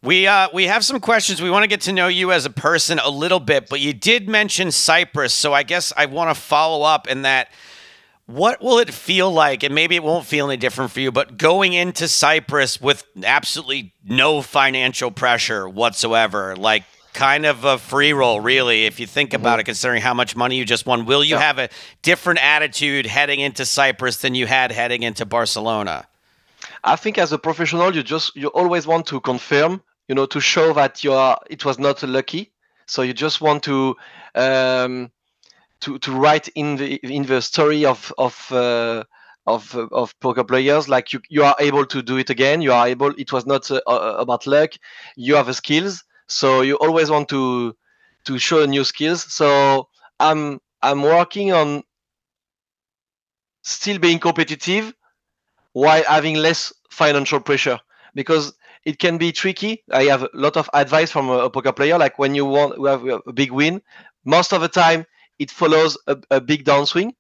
[SPEAKER 1] We uh we have some questions. We want to get to know you as a person a little bit, but you did mention Cyprus, so I guess I want to follow up in that. What will it feel like? And maybe it won't feel any different for you, but going into Cyprus with absolutely no financial pressure whatsoever, like kind of a free roll, really, if you think about it, considering how much money you just won. Will you
[SPEAKER 4] Yeah.
[SPEAKER 1] have a different attitude heading into Cyprus than you had heading into Barcelona?
[SPEAKER 4] I think as a professional, you just you always want to confirm, you know, to show that you are it was not lucky. So you just want to um, to to write in the in the story of of uh, of of poker players like you you are able to do it again. You are able. It was not uh, uh, about luck. You have the skills. So you always want to to show new skills. So I'm I'm working on still being competitive while having less financial pressure because it can be tricky. I have a lot of advice from a, a poker player. Like when you want you have a big win, most of the time it follows a, a big downswing.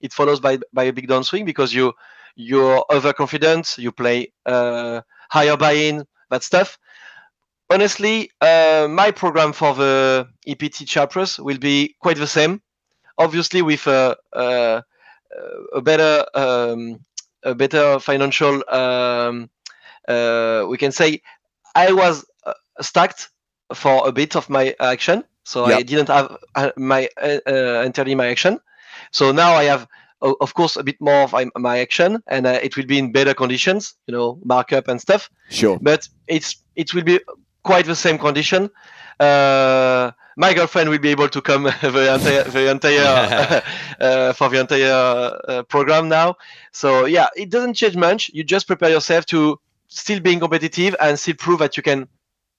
[SPEAKER 4] It follows by by a big downswing because you you're overconfident. You play uh, higher buy-in, that stuff. Honestly, uh, my program for the EPT chapters will be quite the same. Obviously, with a, a, a better um, a better financial um, uh, we can say I was uh, stacked for a bit of my action, so I didn't have uh, my uh, uh, entirely my action. So now I have, of course, a bit more of my, action, and uh, it will be in better conditions, you know, markup and stuff.
[SPEAKER 2] Sure.
[SPEAKER 4] But it's it will be quite the same condition. Uh, my girlfriend will be able to come the entire, the entire uh, for the entire uh, program now. So yeah, it doesn't change much. You just prepare yourself to still being competitive and still prove that you can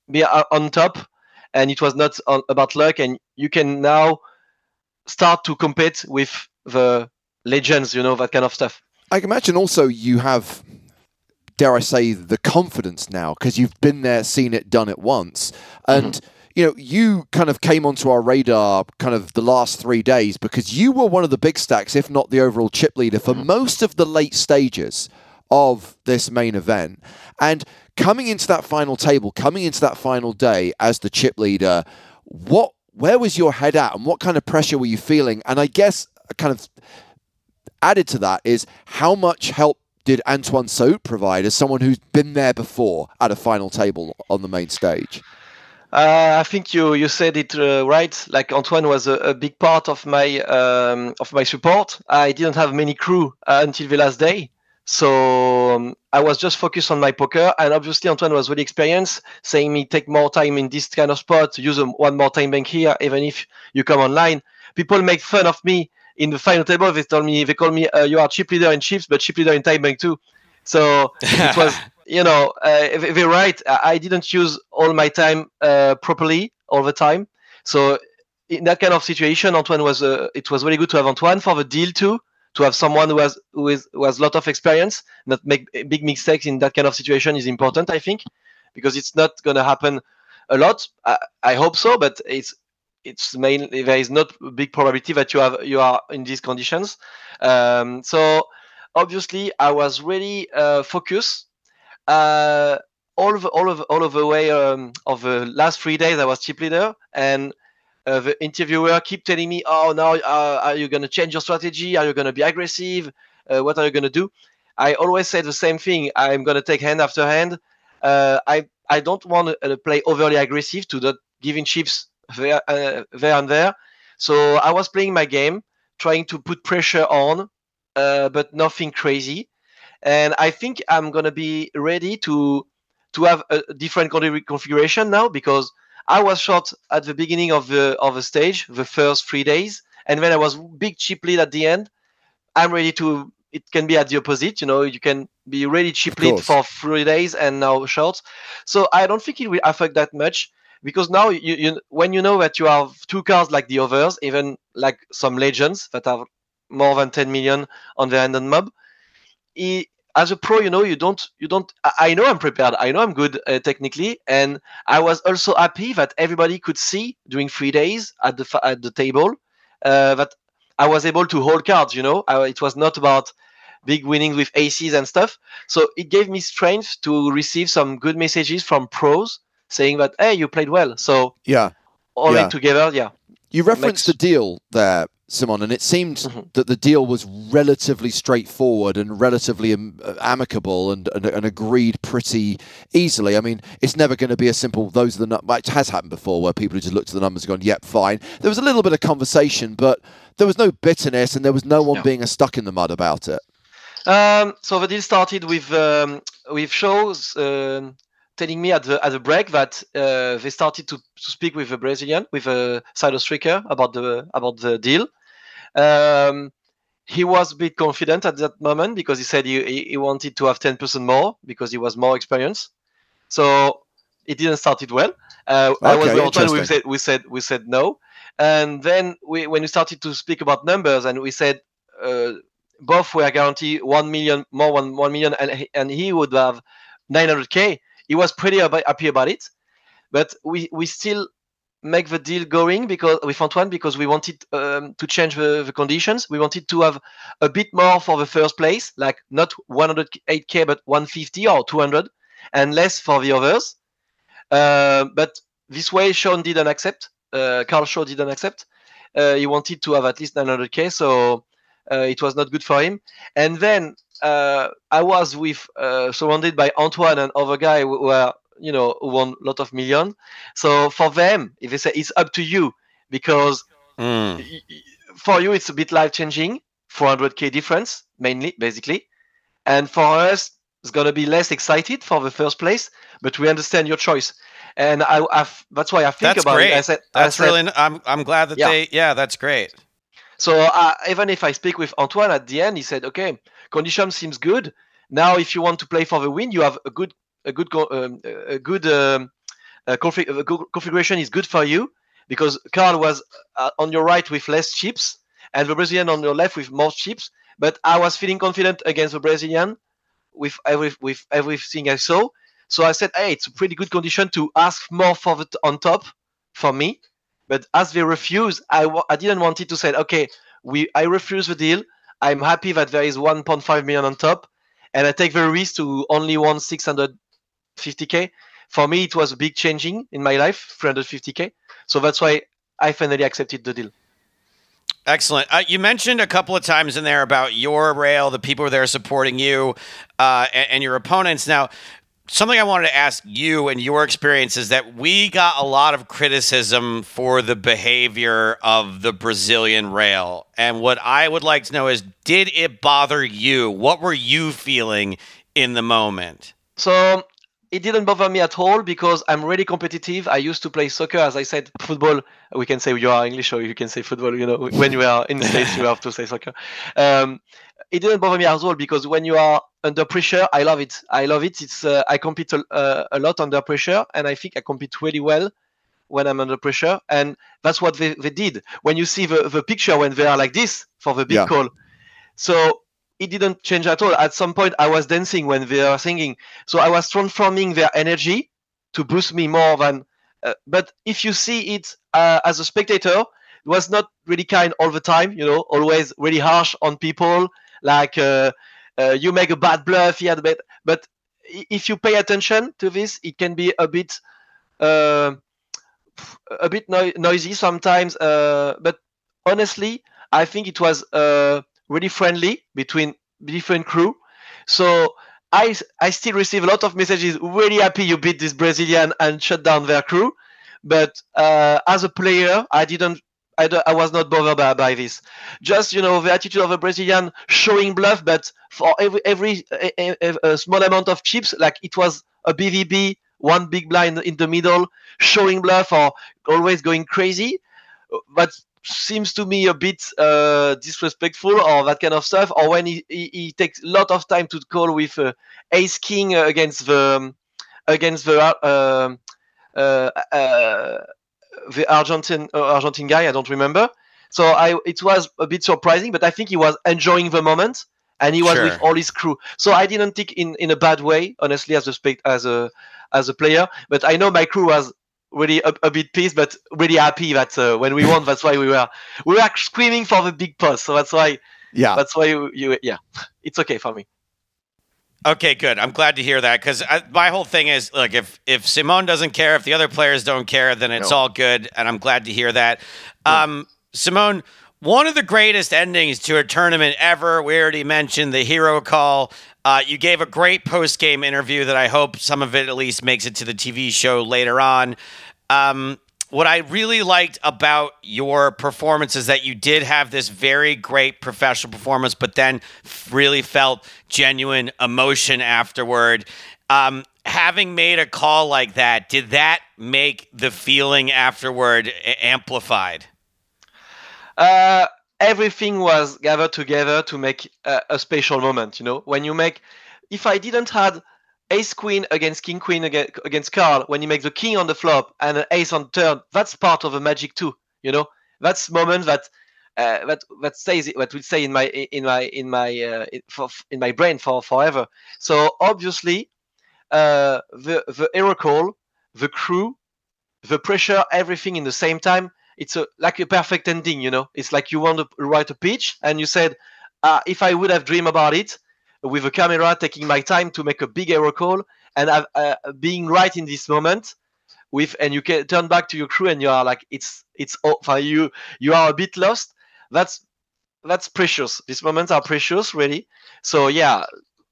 [SPEAKER 4] be uh, on top. And it was not on, about luck. And you can now start to compete with the legends. You know that kind of stuff.
[SPEAKER 2] I can imagine also you have, dare I say, the confidence now because you've been there, seen it, done it once, mm-hmm. and you know you kind of came onto our radar kind of the last three days because you were one of the big stacks, if not the overall chip leader, for mm-hmm. most of the late stages of this main event, and coming into that final table, coming into that final day as the chip leader, what where was your head at, and what kind of pressure were you feeling? And I guess kind of added to that is how much help did Antoine Saout provide as someone who's been there before at a final table on the main stage?
[SPEAKER 4] Uh, I think you you said it uh, right. Like Antoine was a, a big part of my um, of my support. I didn't have many crew uh, until the last day, so um, I was just focused on my poker. And obviously Antoine was really experienced, saying me take more time in this kind of spot, use a, one more time bank here, even if you come online. People make fun of me in the final table. They told me they call me uh, you are chip leader in chips, but chip leader in time bank too. So it was you know, uh, they- they're right. I I didn't use all my time uh, properly all the time. So in that kind of situation, Antoine was. Uh, it was really good to have Antoine for the deal too. To have someone who has who is who has a lot of experience, not make big mistakes in that kind of situation is important. I think because it's not going to happen a lot. I, I hope so, but it's it's mainly there is not a big probability that you have you are in these conditions. Um, so obviously, I was really uh, focused uh, all of all of all of the way um, of the last three days I was chip leader and uh, the interviewer keep telling me oh now uh, are you going to change your strategy? Are you going to be aggressive? Uh, what are you going to do? I always say the same thing. I'm going to take hand after hand. Uh, I I don't want to uh, play overly aggressive to not giving chips there, uh, there and there. So I was playing my game trying to put pressure on but nothing crazy. And I think I'm gonna be ready to to have a different configuration now because I was short at the beginning of the of the stage, the first three days, and then I was big cheap lead at the end. I'm ready to. It can be at the opposite. You know, you can be really cheap lead for three days and now short. So I don't think it will affect that much because now you, you when you know that you have two cars like the others, even like some legends that have more than 10 million on their end on mob. He, as a pro, you know, you don't, you don't. I know I'm prepared. I know I'm good uh, technically, and I was also happy that everybody could see during three days at the at the table uh, that I was able to hold cards. You know, I, it was not about big winnings with aces and stuff. So it gave me strength to receive some good messages from pros saying that, hey, you played well. So
[SPEAKER 2] yeah,
[SPEAKER 4] all yeah. together, yeah.
[SPEAKER 2] You referenced makes... the deal there, Simon, and it seemed mm-hmm. that the deal was relatively straightforward and relatively um, amicable and, and, and, agreed pretty easily. I mean, it's never going to be a simple, those are the numbers. It has happened before where people have just looked at the numbers and gone, yep, fine. There was a little bit of conversation, but there was no bitterness and there was no one yeah. being a stuck in the mud about it.
[SPEAKER 4] Um, so the deal started with um, with shows. Uh, telling me at the at the break that uh, they started to, to speak with a Brazilian, with a side striker about the about the deal. Um, he was a bit confident at that moment because he said he, he wanted to have 10% more because he was more experienced. So it didn't start it well. Uh, okay, I was the author. We said we said we said no, and then we when we started to speak about numbers and we said uh, both were guaranteed one million more one one million and and he would have 900k. He was pretty happy about it, but we we still make the deal going because with Antoine because we wanted um, to change the, the, conditions. We wanted to have a bit more for the first place, like not 108k but 150 or 200, and less for the others. Uh, but this way, Sean didn't accept. Uh, Carl Shaw didn't accept. Uh, he wanted to have at least 900k, so uh, it was not good for him. And then uh, I was with uh, surrounded by Antoine and other guy who were you know won a lot of million so for them if they say it's up to you because mm. for you it's a bit life changing 400k difference mainly basically and for us it's going to be less excited for the first place but we understand your choice and I, I've, that's why I think
[SPEAKER 1] that's
[SPEAKER 4] about
[SPEAKER 1] great.
[SPEAKER 4] it. I
[SPEAKER 1] said, that's I said, really. I'm I'm glad that yeah. they. Yeah, that's great.
[SPEAKER 4] So uh, even if I speak with Antoine at the end, he said, "Okay, condition seems good. Now, if you want to play for the win, you have a good a good um, a good um, config- a good configuration is good for you because Carl was uh, on your right with less chips and the Brazilian on your left with more chips. But I was feeling confident against the Brazilian with every with everything I saw. So I said, "Hey, it's a pretty good condition to ask more for the on top for me." But as they refused, I w- I didn't want it to say, "Okay, we I refuse the deal. I'm happy that there is 1.5 million on top, and I take the risk to only want 600 50k. For me, it was a big changing in my life, 350k. So that's why I finally accepted the deal.
[SPEAKER 1] Excellent. Uh, you mentioned a couple of times in there about your rail, the people there supporting you, uh, and, and, your opponents. Now, something I wanted to ask you and your experience is that we got a lot of criticism for the behavior of the Brazilian rail. And what I would like to know is did it bother you? What were you feeling in the moment?
[SPEAKER 4] So it didn't bother me at all because I'm really competitive. I used to play soccer, as I said, football. We can say you are English or you can say football. You know, when you are in the States, you have to say soccer. Um, it didn't bother me as well because when you are under pressure, I love it. I love it. It's uh, I compete a, uh, a, lot under pressure, and I think I compete really well when I'm under pressure. And that's what they, they did. When you see the, the picture when they are like this for the big yeah. call, so it didn't change at all. At some point, I was dancing when they were singing, so I was transforming their energy to boost me more than. Uh, but if you see it uh, as a spectator, it was not really kind all the time. You know, always really harsh on people. Like uh, uh you make a bad bluff, yeah, but but if you pay attention to this, it can be a bit uh, a bit no- noisy sometimes. Uh, but honestly, I think it was really friendly between different crew. So I I still receive a lot of messages. Really happy you beat this Brazilian and shut down their crew. But uh, as a player, I didn't. I, I was not bothered by, by this. Just you know the attitude of a Brazilian showing bluff, but for every every a, a, a small amount of chips, like it was a BVB one big blind in the middle, showing bluff or always going crazy. That seems to me a bit uh, disrespectful or that kind of stuff. Or when he, he, he takes a lot of time to call with uh, ace king against the um, against the uh, uh, uh the Argentine uh, Argentine guy. I don't remember. So I it was a bit surprising, but I think he was enjoying the moment and he was sure. with all his crew. So I didn't think in, in a bad way, honestly, as a as a as a player. But I know my crew was really a, a bit pissed, but really happy that uh, when we won, that's why we were we were screaming for the big post. So that's why yeah, that's why you, you yeah, it's okay for me.
[SPEAKER 1] Okay, good. I'm glad to hear that because my whole thing is look if if Simon doesn't care, if the other players don't care, then it's no. all good, and I'm glad to hear that. Yeah. Um, Simone, one of the greatest endings to a tournament ever. We already mentioned the hero call. Uh, you gave a great post game interview that I hope some of it at least makes it to the TV show later on. Um, what I really liked about your performance is that you did have this very great professional performance, but then really felt genuine emotion afterward. Um, having made a call like that, did that make the feeling afterward amplified?
[SPEAKER 4] Uh, everything was gathered together to make a, a, special moment. You know, when you make, if I didn't had ace queen against king queen against, Carl, when you make the king on the flop and an ace on turn, that's part of the magic too. You know, that's moment that uh, that that stays what will stay in my in my in my uh, in, for, in my brain for forever. So obviously, uh, the the call, the crew, the pressure, everything in the same time it's a like a perfect ending you know? It's like you want to write a pitch and you said uh, if i would have dreamed about it with a camera taking my time to make a big error call and uh, being right in this moment with and you can turn back to your crew and you are like it's it's for you you are a bit lost. That's that's precious. These moments are precious really. So yeah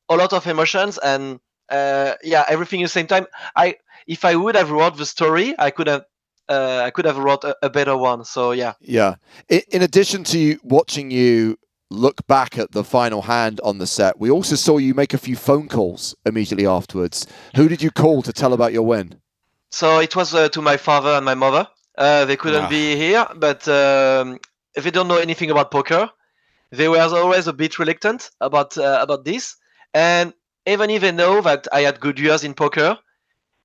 [SPEAKER 4] a lot of emotions and uh, yeah everything at the same time. I if i would have wrote the story i could have uh, I could have wrote a, a, better one. So yeah.
[SPEAKER 2] Yeah. In, in addition to watching you look back at the final hand on the set, we also saw you make a few phone calls immediately afterwards. Who did you call to tell about your win?
[SPEAKER 4] So it was uh, to my father and my mother. Uh, they couldn't ah. be here, but um, if they don't know anything about poker, they were always a bit reluctant about uh, about this. And even if they know that I had good years in poker,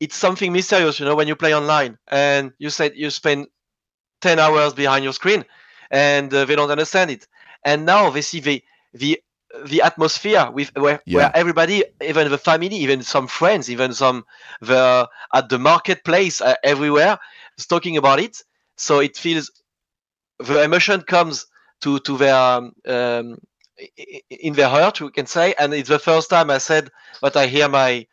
[SPEAKER 4] it's something mysterious, you know, when you play online and you said you spend 10 hours behind your screen and uh, they don't understand it. And now they see the, the, the atmosphere with where, yeah. where everybody, even the family, even some friends, even some the at the marketplace, uh, everywhere, is talking about it. So it feels the emotion comes to to their um, um, in their heart, we can say. And it's the first time I said that I hear my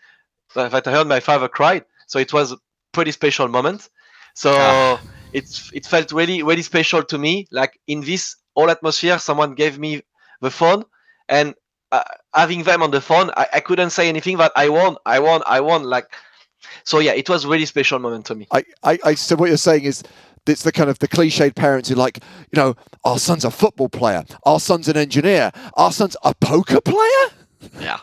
[SPEAKER 4] that I heard my father cried. So it was a pretty special moment. So ah. it it felt really really special to me. Like in this whole atmosphere, someone gave me the phone, and uh, having them on the phone, I, I couldn't say anything. But I won, I won, I won. Like so, yeah, it was really special moment to me.
[SPEAKER 2] I, I, I so what you're saying is it's the kind of the cliched parents who like, you know, our son's a football player, our son's an engineer, our son's a poker player.
[SPEAKER 4] Yeah.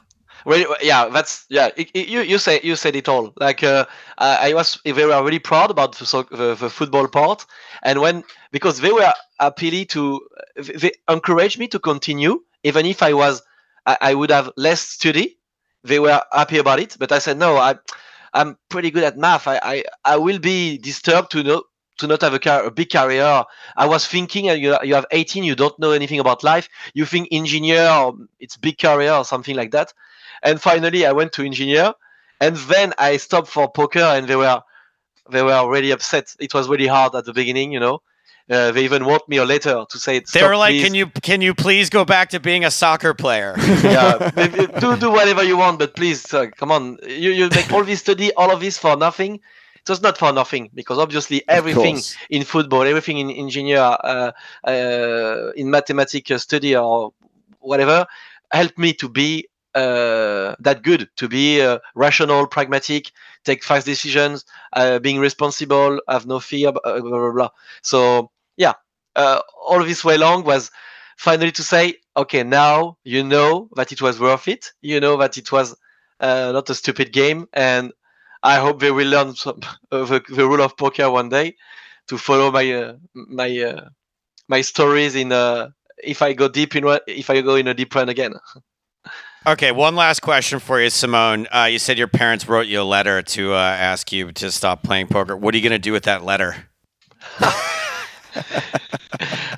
[SPEAKER 4] Yeah, that's yeah. It, it, you you say you said it all. Like uh, I was they were really proud about the, the, the, football part, and when because they were happy to they encouraged me to continue even if I was I, I would have less study. They were happy about it, but I said no. I I'm pretty good at math. I I, I will be disturbed to know to not have a, car, a big career. I was thinking, uh, you, you have 18, you don't know anything about life. You think engineer, it's big career or something like that. And finally, I went to engineer, and then I stopped for poker, and they were they were really upset. It was really hard at the beginning, you know. Uh, they even wrote me a letter to say
[SPEAKER 1] they were like, please. "Can you can you please go back to being a soccer player?"
[SPEAKER 4] yeah, do do whatever you want, but please, uh, come on. You you make all this study, all of this for nothing. It was not for nothing because obviously everything in football, everything in engineer, uh, uh in mathematics study or whatever, helped me to be uh, that good to be uh, rational, pragmatic, take fast decisions, uh, being responsible, have no fear, blah blah blah. blah. So yeah, uh, all this way long was finally to say, okay, now you know that it was worth it. You know that it was uh, not a stupid game, and I hope they will learn some, the, the rule of poker one day to follow my uh, my my stories in if I go deep in if I go in a deep run again.
[SPEAKER 1] Okay, one last question for you, Simone. Uh, you said your parents wrote you a letter to uh, ask you to stop playing poker. What are you going to do with that letter?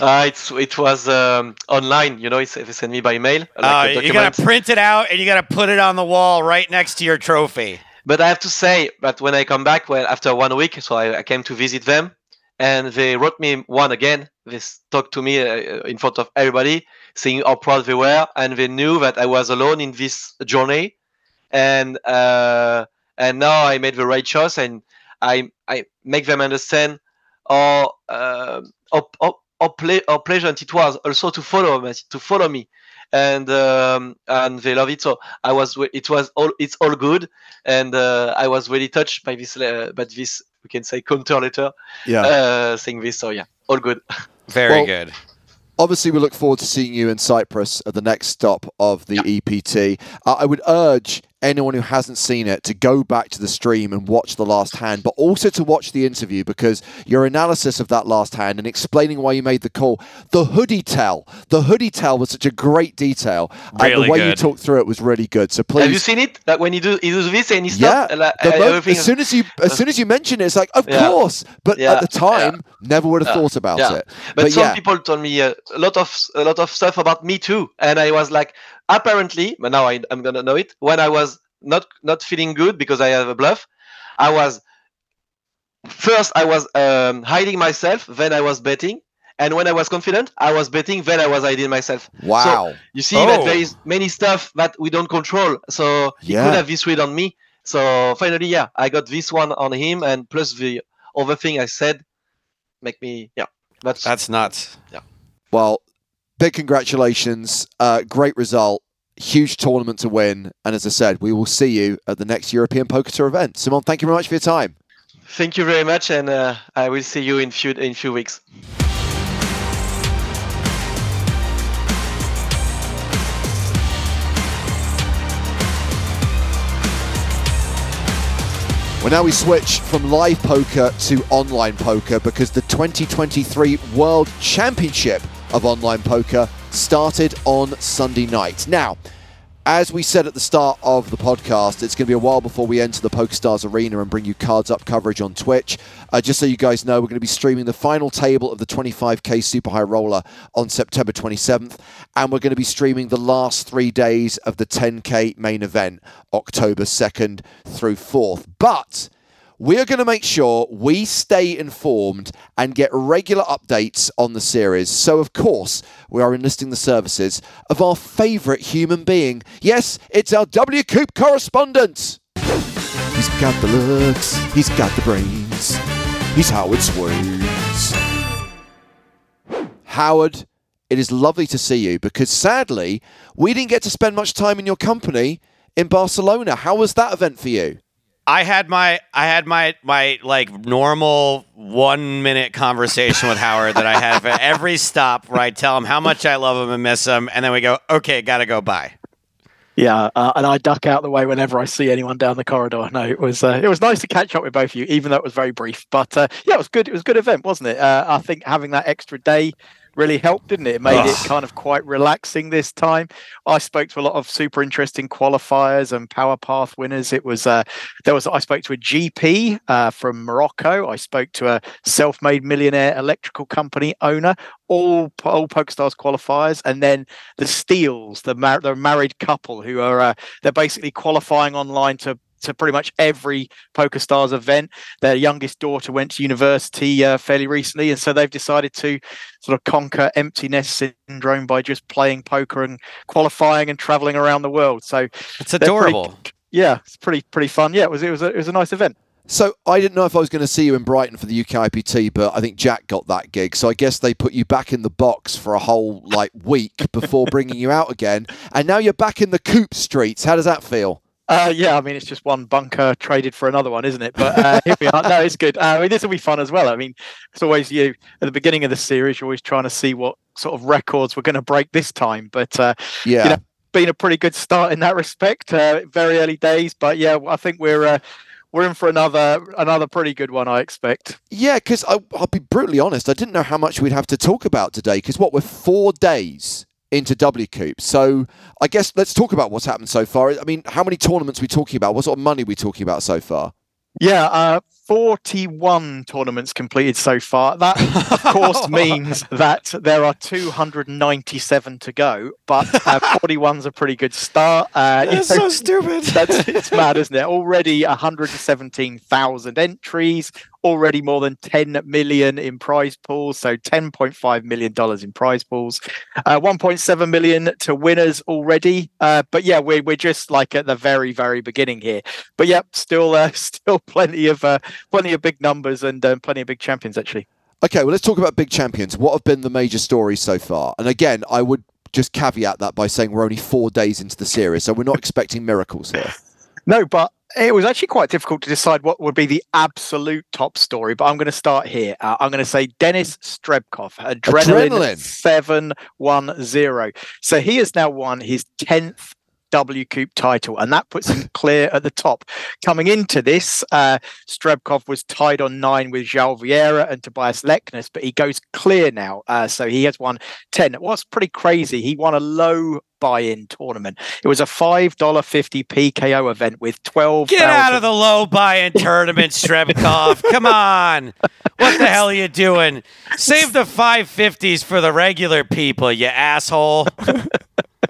[SPEAKER 4] uh, it's it was um, online. You know, it's, they sent me by mail.
[SPEAKER 1] Like uh, you got to print it out and you got to put it on the wall right next to your trophy.
[SPEAKER 4] But I have to say that when I come back, well, after one week, so I, I came to visit them, and they wrote me one again. They talked to me uh, in front of everybody, saying how proud they were, and they knew that I was alone in this journey, and uh, and now I made the right choice, and I I make them understand how uh, how, how, how, ple- how pleasant it was also to follow me, to follow me, and um, and they love it. So I was it was all it's all good, and uh, I was really touched by this uh, by this we can say counter letter, yeah, uh, saying this. So yeah, all good.
[SPEAKER 1] Very well, good.
[SPEAKER 2] Obviously, we look forward to seeing you in Cyprus at the next stop of the yeah. EPT. Uh, I would urge anyone who hasn't seen it to go back to the stream and watch the last hand, but also to watch the interview because your analysis of that last hand and explaining why you made the call, the hoodie tell, the hoodie tell was such a great detail,
[SPEAKER 1] really
[SPEAKER 2] and the way
[SPEAKER 1] good.
[SPEAKER 2] you talked through it was really good. So please,
[SPEAKER 4] have you seen it? Like when you do, you do this and he
[SPEAKER 2] yeah, like, mo- as soon as you as soon as you mention it, it's like of yeah. course, but yeah. at the time, yeah. never would have thought about it.
[SPEAKER 4] But, but some people told me uh, a lot of a lot of stuff about me too, and I was like, apparently, but now I, I'm gonna know it. When I was not not feeling good because I have a bluff. I was first I was um, hiding myself, then I was betting, and when I was confident, I was betting, then I was hiding myself.
[SPEAKER 2] Wow!
[SPEAKER 4] So you see oh. that there is many stuff that we don't control. So he yeah. could have this read on me. So finally, yeah, I got this one on him, and plus the other thing I said make me yeah. That's
[SPEAKER 1] that's nuts.
[SPEAKER 4] Yeah.
[SPEAKER 2] Well, big congratulations! Uh, great result huge tournament to win. And as I said, we will see you at the next European Poker Tour event. Simon, thank you very much for your time.
[SPEAKER 4] Thank you very much, and uh, I will see you in few in few weeks.
[SPEAKER 2] Well, now we switch from live poker to online poker because the 2023 World Championship of Online Poker started on Sunday night. Now, as we said at the start of the podcast, it's going to be a while before we enter the PokerStars arena and bring you cards up coverage on Twitch. Uh, just so you guys know, we're going to be streaming the final table of the 25k Super High Roller on September 27th, and we're going to be streaming the last three days of the 10k main event, October 2nd through 4th. But we're going to make sure we stay informed and get regular updates on the series. So, of course, we are enlisting the services of our favourite human being. Yes, it's our WCOOP correspondent. He's got the looks, he's got the brains, he's Howard Swains. Howard, it is lovely to see you because sadly, we didn't get to spend much time in your company in Barcelona. How was that event for you?
[SPEAKER 1] I had my I had my my like normal one minute conversation with Howard that I have at every stop where I tell him how much I love him and miss him, and then we go, okay, gotta go bye.
[SPEAKER 5] Yeah, uh, and I duck out the way whenever I see anyone down the corridor. No, it was uh, it was nice to catch up with both of you, even though it was very brief. But uh, yeah, it was good. It was a good event, wasn't it? Uh, I think having that extra day really helped, didn't it? It made it kind of quite relaxing this time. I spoke to a lot of super interesting qualifiers and power path winners. It was uh, there was I spoke to a GP uh, from Morocco. I spoke to a self-made millionaire electrical company owner. All all PokerStars qualifiers, and then the Steels, the mar- the married couple who are uh, they're basically qualifying online to to pretty much every PokerStars event. Their youngest daughter went to university uh, fairly recently, and so they've decided to sort of conquer emptiness syndrome by just playing poker and qualifying and traveling around the world. So
[SPEAKER 1] it's adorable.
[SPEAKER 5] Pretty, yeah, it's pretty pretty fun. Yeah, it was it was a, it was a nice event.
[SPEAKER 2] So I didn't know if I was going to see you in Brighton for the UKIPT, but I think Jack got that gig. So I guess they put you back in the box for a whole like week before bringing you out again, and now you're back in the coop streets. How does that feel?
[SPEAKER 5] Uh, yeah, I mean it's just one bunker traded for another one, isn't it? But uh, here we are. No, it's good. Uh, I mean this will be fun as well. I mean it's always you at the beginning of the series. You're always trying to see what sort of records we're going to break this time. But uh,
[SPEAKER 2] yeah, you know,
[SPEAKER 5] been a pretty good start in that respect. Uh, very early days, but yeah, I think we're uh, we're in for another another pretty good one, I expect.
[SPEAKER 2] Yeah, because I'll be brutally honest, I didn't know how much we'd have to talk about today. Because what we're four days into WCOOP, so I guess let's talk about what's happened so far. I mean, how many tournaments are we talking about? What sort of money are we talking about so far?
[SPEAKER 5] Yeah, uh, 41 tournaments completed so far. That, of course, means that there are 297 to go, but uh, 41's a pretty good start.
[SPEAKER 1] Uh, that's so stupid.
[SPEAKER 5] That's it's mad, isn't it? Already 117,000 entries, already more than 10 million in prize pools so 10.5 million dollars in prize pools. Uh, 1.7 million to winners already. Uh, but yeah we're, we're just like at the very very beginning here. But yeah still uh, still plenty of uh, plenty of big numbers and um, plenty of big champions actually.
[SPEAKER 2] Okay well let's talk about big champions. What have been the major stories so far? And again i would just caveat that by saying we're only four days into the series so we're not expecting miracles here.
[SPEAKER 5] No but it was actually quite difficult to decide what would be the absolute top story, but I'm going to start here. Uh, I'm going to say Denis Strebkov, Adrenaline, Adrenaline 710. So he has now won his 10th WCOOP title, and that puts him clear at the top. Coming into this, uh, Strebkov was tied on nine with João Vieira and Tobias Leknes, but he goes clear now. Uh, so he has won 10. What's pretty crazy, he won a low buy-in tournament. It was a five dollar fifty PKO event with twelve.
[SPEAKER 1] Get 000... out of the low buy-in tournament, Strebkov. Come on, what the hell are you doing? Save the five fifties for the regular people, you asshole.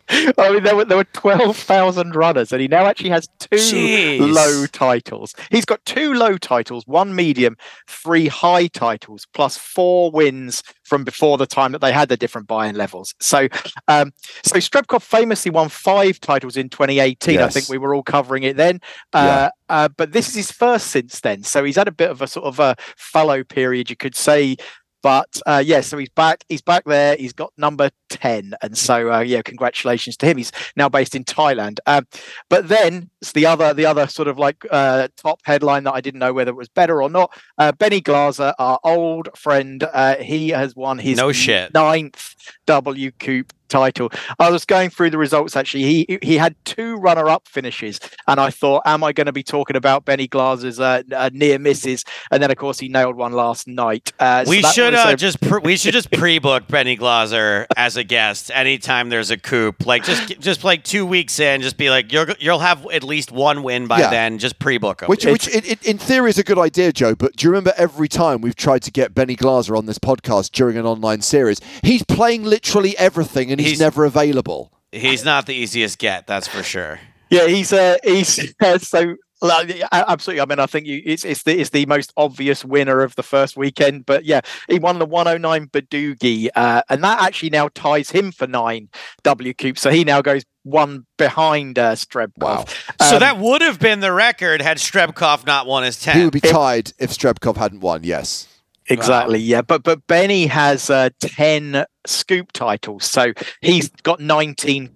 [SPEAKER 5] I mean, there were there were twelve thousand runners, and he now actually has two Jeez. low titles. He's got two low titles, one medium, three high titles, plus four wins from before the time that they had the different buy-in levels. So, um, so Strebkov famously won five titles in 2018. Yes. I think we were all covering it then. Uh, yeah. uh, but this is his first since then. So he's had a bit of a sort of a fallow period, you could say, but uh, yeah, so he's back. He's back there. He's got number ten, and so uh, yeah, congratulations to him. He's now based in Thailand. Um, but then it's the other, the other sort of like uh, top headline that I didn't know whether it was better or not. Uh, Benny Glaser, our old friend, uh, he has won his
[SPEAKER 1] no shit
[SPEAKER 5] ninth WCOOP title. I was going through the results actually. He he had two runner-up finishes, and I thought, am I going to be talking about Benny Glaser's uh, uh, near misses? And then of course he nailed one last night.
[SPEAKER 1] Uh, we so should uh, a... just pre- we should just pre-book Benny Glaser as a guest anytime there's a coup. Like just just like two weeks in, just be like you'll you'll have at least one win by yeah. then. Just pre-book him.
[SPEAKER 2] Which which in, in theory is a good idea, Joe. But do you remember every time we've tried to get Benny Glaser on this podcast during an online series, he's playing literally everything and he's, he's never available.
[SPEAKER 1] He's not the easiest get, that's for sure.
[SPEAKER 5] Yeah, he's uh, he's uh, so absolutely. I mean, I think you, it's it's the it's the most obvious winner of the first weekend. But yeah, he won the 109 Badugi, uh, and that actually now ties him for nine WCOOPs. So he now goes one behind uh, Strebkov. Wow.
[SPEAKER 1] Um, so that would have been the record had Strebkov not won his 10.
[SPEAKER 2] He would be tied if, if Strebkov hadn't won, yes.
[SPEAKER 5] Exactly, wow. yeah. But but Benny has uh, 10 scoop titles. So he's got 19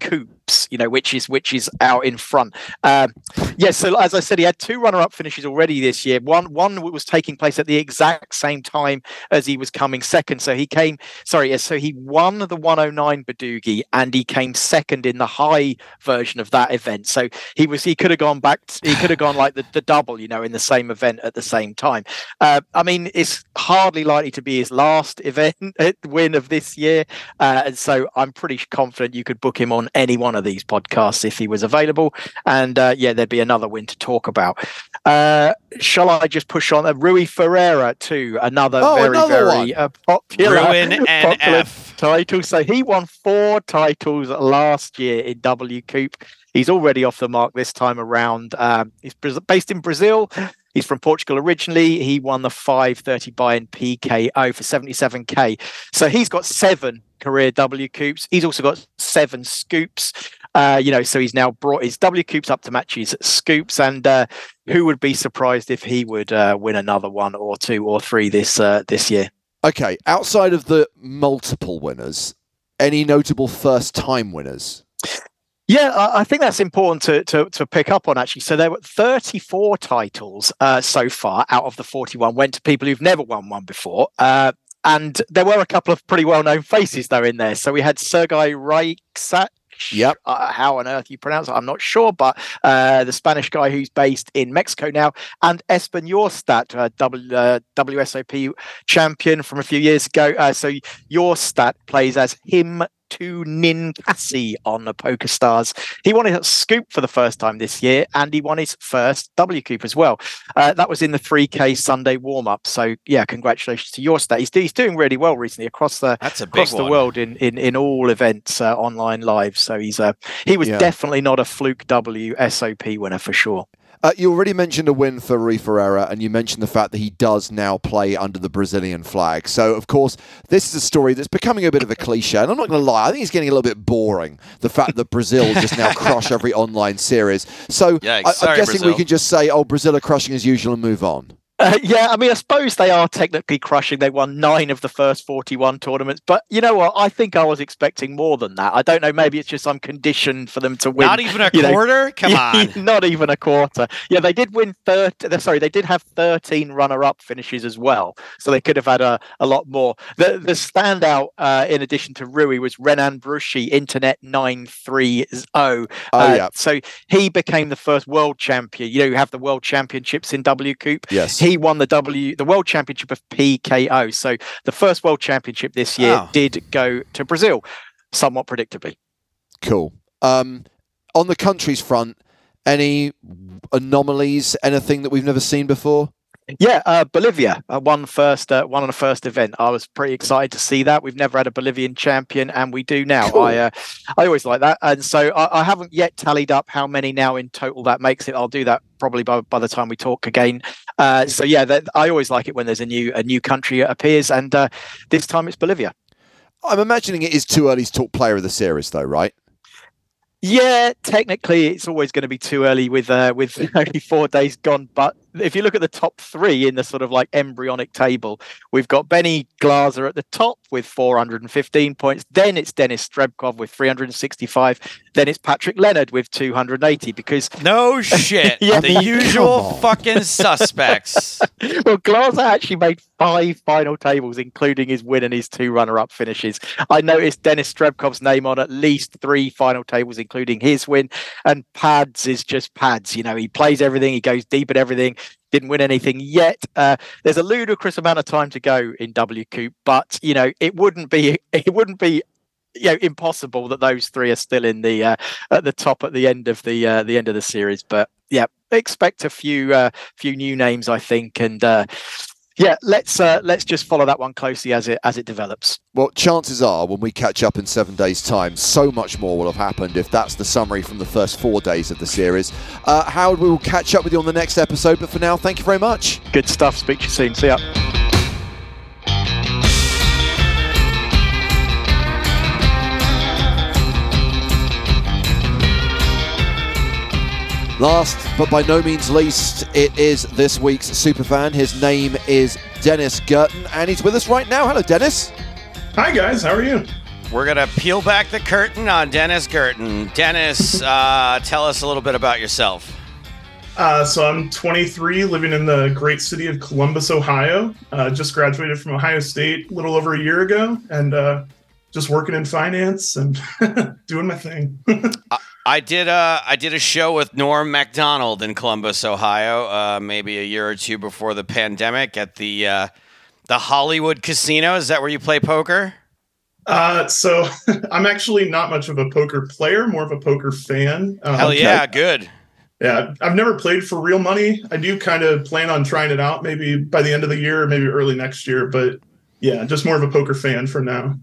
[SPEAKER 5] you know, which is which is out in front. Um, yes, yeah, so as I said, he had two runner-up finishes already this year. One one was taking place at the exact same time as he was coming second. So he came, sorry, so he won the 109 Badugi and he came second in the high version of that event. So he was he could have gone back, he could have gone like the, the double, you know, in the same event at the same time. Uh, I mean, it's hardly likely to be his last event win of this year year. Uh, and so I'm pretty confident you could book him on any one of these podcasts if he was available. And uh, yeah, there'd be another win to talk about. Uh, shall I just push on? Uh, Rui Ferreira, too, another oh, very, another very uh, popular,
[SPEAKER 1] Ruin popular
[SPEAKER 5] title. So he won four titles last year in WCOOP. He's already off the mark this time around. Um, he's based in Brazil. He's from Portugal originally. He won the 530 buy-in PKO for 77k. So he's got seven career WCOOPs. He's also got seven scoops. Uh, you know, so he's now brought his WCOOPs up to match his scoops. And uh, who would be surprised if he would uh, win another one or two or three this uh, this year?
[SPEAKER 2] Okay, outside of the multiple winners, any notable first time winners?
[SPEAKER 5] Yeah, I think that's important to, to, to pick up on actually. So there were 34 titles uh, so far out of the 41 went to people who've never won one before. Uh, and there were a couple of pretty well known faces though in there. So we had Sergi Reixach,
[SPEAKER 2] Yep.
[SPEAKER 5] Uh, how on earth you pronounce it, I'm not sure, but uh, the Spanish guy who's based in Mexico now, and Espen Jorstad, uh, w, uh, WSOP champion from a few years ago. Uh, so Jorstad plays as him to Ninkasi on the PokerStars. He won his scoop for the first time this year, and he won his first WCOOP as well. Uh, that was in the 3K Sunday warm up. So yeah, congratulations to Jorstad. He's, he's doing really well recently across the
[SPEAKER 1] That's a big
[SPEAKER 5] across the
[SPEAKER 1] one.
[SPEAKER 5] world in in, in all events uh, online live. So he's uh, he was
[SPEAKER 2] Yeah.
[SPEAKER 5] definitely not a fluke W SOP winner for sure.
[SPEAKER 2] Uh, you already mentioned a win for Rui Ferreira, and you mentioned the fact that he does now play under the Brazilian flag. So, of course, this is a story that's becoming a bit of a cliche. And I'm not going to lie, I think it's getting a little bit boring. The fact that Brazil just now crush every online series. So,
[SPEAKER 1] Yikes.
[SPEAKER 2] I, I'm guessing we can just say, "Oh, Brazil are crushing as usual" and move on.
[SPEAKER 5] Uh, yeah, I mean, I suppose they are technically crushing. They won nine of the first 41 tournaments, but you know what? I think I was expecting more than that. I don't know. Maybe it's just I'm conditioned for them to win.
[SPEAKER 1] Not even a
[SPEAKER 5] you know,
[SPEAKER 1] quarter? Come on.
[SPEAKER 5] not even a quarter. Yeah, they did win 30. Sorry, they did have 13 runner-up finishes as well, so they could have had a, a lot more. The the standout, uh, in addition to Rui, was Renan Bruschi, Internet 930.
[SPEAKER 2] Oh,
[SPEAKER 5] Uh,
[SPEAKER 2] yeah.
[SPEAKER 5] So he became the first world champion. You know, you have the world championships in WCOOP.
[SPEAKER 2] Yes.
[SPEAKER 5] He won the W, the world championship of PKO. So the first world championship this year
[SPEAKER 1] Oh.
[SPEAKER 5] did go to Brazil, somewhat predictably.
[SPEAKER 2] Cool. Um, on the countries front, any anomalies, anything that we've never seen before?
[SPEAKER 5] Yeah, uh, Bolivia uh, won first, uh, won on the first event. I was pretty excited to see that. We've never had a Bolivian champion, and we do now.
[SPEAKER 2] Cool.
[SPEAKER 5] I, uh, I always like that, and so I, I haven't yet tallied up how many now in total that makes it. I'll do that probably by, by the time we talk again. Uh, so yeah, that, I always like it when there's a new a new country appears, and uh, this time it's Bolivia.
[SPEAKER 2] I'm imagining it is too early to talk player of the series, though, right?
[SPEAKER 5] Yeah, technically, it's always going to be too early with uh, with only four days gone. But if you look at the top three in the sort of like embryonic table, we've got Benny Glaser at the top with 415 points. Then it's Denis Strebkov with 365. Then it's Patrick Leonard with 280. Because
[SPEAKER 1] No shit.
[SPEAKER 5] Yeah.
[SPEAKER 1] the
[SPEAKER 2] Come
[SPEAKER 1] usual fucking suspects.
[SPEAKER 5] well, Glaser actually made five final tables, including his win and his two runner-up finishes. I noticed Denis Strebkov's name on at least three final tables, including his win. And Pads is just Pads. You know, he plays everything. He goes deep at everything. Didn't win anything yet. Uh, there's a ludicrous amount of time to go in WCOOP, but you know, it wouldn't be it wouldn't be you know impossible that those three are still in the uh, at the top at the end of the uh, the end of the series. But yeah, expect a few uh, few new names, I think, and uh, yeah, let's uh, let's just follow that one closely as it as it develops.
[SPEAKER 2] Well, chances are when we catch up in seven days' time, so much more will have happened if that's the summary from the first four days of the series. Uh, Howard, we will catch up with you on the next episode, but for now, thank you very much.
[SPEAKER 5] Good stuff. Speak to you soon. See ya.
[SPEAKER 2] Last, but by no means least, it is this week's superfan. His name is Dennis Girton, and he's with us right now. Hello, Dennis.
[SPEAKER 6] Hi guys, how are you?
[SPEAKER 1] We're going to peel back the curtain on Dennis Girton. Dennis, uh, tell us a little bit about yourself.
[SPEAKER 6] Uh, so I'm 23, living in the great city of Columbus, Ohio. Uh, just graduated from Ohio State a little over a year ago, and uh, just working in finance and doing my thing.
[SPEAKER 1] I did a I did a show with Norm Macdonald in Columbus, Ohio, uh, maybe a year or two before the pandemic at the uh, the Hollywood Casino. Is that where you play poker?
[SPEAKER 6] uh, so I'm actually not much of a poker player, more of a poker fan. Um,
[SPEAKER 1] Hell yeah, good.
[SPEAKER 6] Yeah, I've never played for real money. I do kind of plan on trying it out, maybe by the end of the year, or maybe early next year. But yeah, just more of a poker fan for now.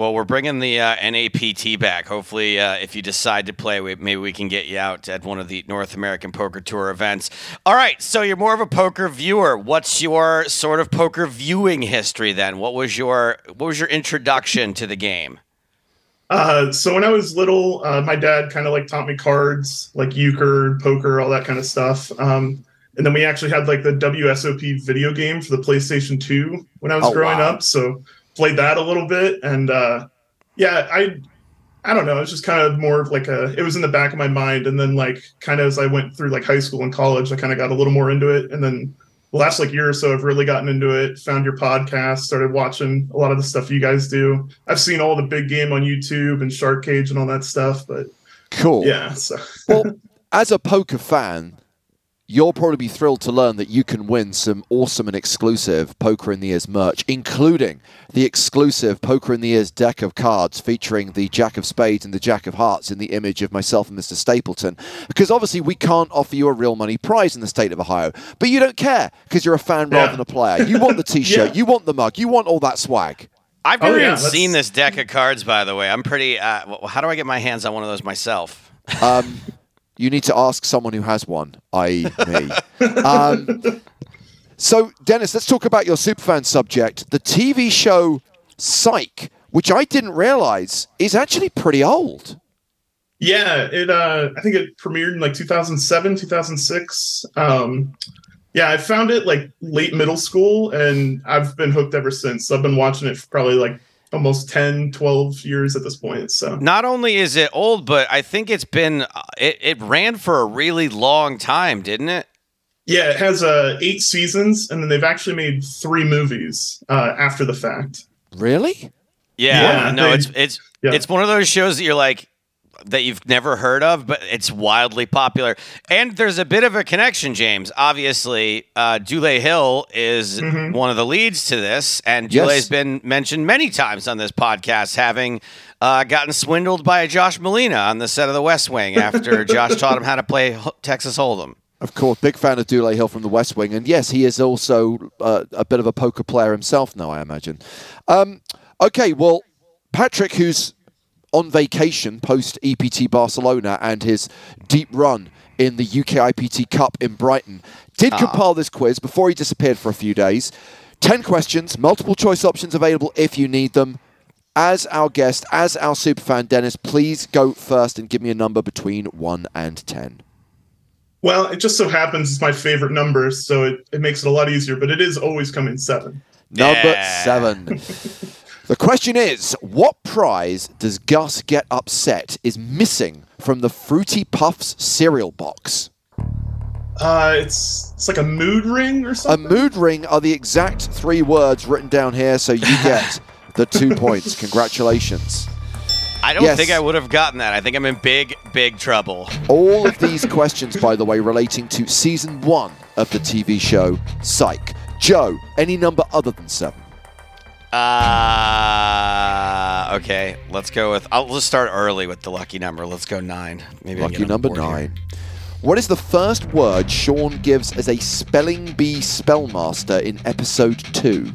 [SPEAKER 1] Well, we're bringing the uh, NAPT back. Hopefully, uh, if you decide to play, we, maybe we can get you out at one of the North American Poker Tour events. All right, so you're more of a poker viewer. What's your sort of poker viewing history then? What was your what was your introduction to the game?
[SPEAKER 6] Uh, so when I was little, uh, my dad kind of like taught me cards, like euchre, poker, all that kind of stuff. Um, and then we actually had like the WSOP video game for the PlayStation 2 when I was
[SPEAKER 2] Oh,
[SPEAKER 6] growing
[SPEAKER 2] wow.
[SPEAKER 6] up. So played that a little bit, and uh, yeah, I I don't know. It's just kind of more of like a. It was in the back of my mind, and then like kind of as I went through like high school and college, I kind of got a little more into it, and then the last like year or so, I've really gotten into it. Found your podcast, started watching a lot of the stuff you guys do. I've seen all the big game on YouTube and Shark Cage and all that stuff, but
[SPEAKER 2] Cool.
[SPEAKER 6] yeah. So
[SPEAKER 2] Well, as a poker fan, you'll probably be thrilled to learn that you can win some awesome and exclusive Poker in the Ears merch, including the exclusive Poker in the Ears deck of cards featuring the Jack of Spades and the Jack of Hearts in the image of myself and Mr. Stapleton. Because obviously, we can't offer you a real money prize in the state of Ohio, but you don't care because you're a fan rather than a player. You want the t shirt,
[SPEAKER 6] Yeah.
[SPEAKER 2] you want the mug, you want all that swag.
[SPEAKER 1] I've
[SPEAKER 6] Oh,
[SPEAKER 1] never
[SPEAKER 6] yeah,
[SPEAKER 1] even
[SPEAKER 6] that's-
[SPEAKER 1] seen this deck of cards, by the way. I'm pretty. Uh, how do I get my hands on one of those myself?
[SPEAKER 2] Um, you need to ask someone who has one, i.e., me. Um, so, Dennis, let's talk about your superfan subject. The TV show Psych, which I didn't realize is actually pretty old.
[SPEAKER 6] yeah, it uh I think it premiered in like 2007, 2006. Um yeah, I found it like late middle school and I've been hooked ever since. I've been watching it for probably like almost 10, 12 years at this point. So
[SPEAKER 1] Not only is it old, but I think it's been. uh, It, it ran for a really long time, didn't it?
[SPEAKER 6] Yeah, it has uh, eight seasons, and then they've actually made three movies uh, after the fact.
[SPEAKER 2] Really?
[SPEAKER 1] Yeah,
[SPEAKER 6] Yeah,
[SPEAKER 1] no,
[SPEAKER 6] they-
[SPEAKER 1] it's it's
[SPEAKER 6] yeah.
[SPEAKER 1] it's one of those shows that you're like that you've never heard of, but it's wildly popular. And there's a bit of a connection, James. Obviously, uh, Dule Hill is
[SPEAKER 6] Mhm.
[SPEAKER 1] one of the leads to this, and
[SPEAKER 2] Yes.
[SPEAKER 1] Dule's been mentioned many times on this podcast, having uh, gotten swindled by Josh Malina on the set of The West Wing after Josh taught him how to play Texas Hold'em.
[SPEAKER 2] Of course, big fan of Dule Hill from the West Wing, and yes, he is also uh, a bit of a poker player himself now, I imagine. Um, okay, well, Patrick, who's on vacation post EPT Barcelona and his deep run in the UKIPT Cup in Brighton, did ah. compile this quiz before he disappeared for a few days. 10 questions, multiple choice options available if you need them. As our guest, as our superfan, Dennis, please go first and give me a number between 1 and 10.
[SPEAKER 6] Well, it just so happens it's my favorite number, so it, it makes it a lot easier, but it is always coming seven.
[SPEAKER 2] Number
[SPEAKER 1] Yeah.
[SPEAKER 2] seven. the question is what prize does Gus get upset is missing from the Fruity Puffs cereal box?
[SPEAKER 6] Uh, it's it's like a mood ring or something.
[SPEAKER 2] A mood ring are the exact three words written down here, so you get the two points. Congratulations.
[SPEAKER 1] I don't
[SPEAKER 2] Yes.
[SPEAKER 1] think I would have gotten that. I think I'm in big, big trouble.
[SPEAKER 2] All of these questions, by the way, relating to season one of the TV show Psych. Joe, any number other than seven?
[SPEAKER 1] Uh, okay, let's go with. I'll let's start early with the lucky number. Let's go nine. Maybe
[SPEAKER 2] Lucky
[SPEAKER 1] get on the
[SPEAKER 2] number
[SPEAKER 1] board here.
[SPEAKER 2] nine. What is the first word Sean gives as a spelling bee spellmaster in episode two?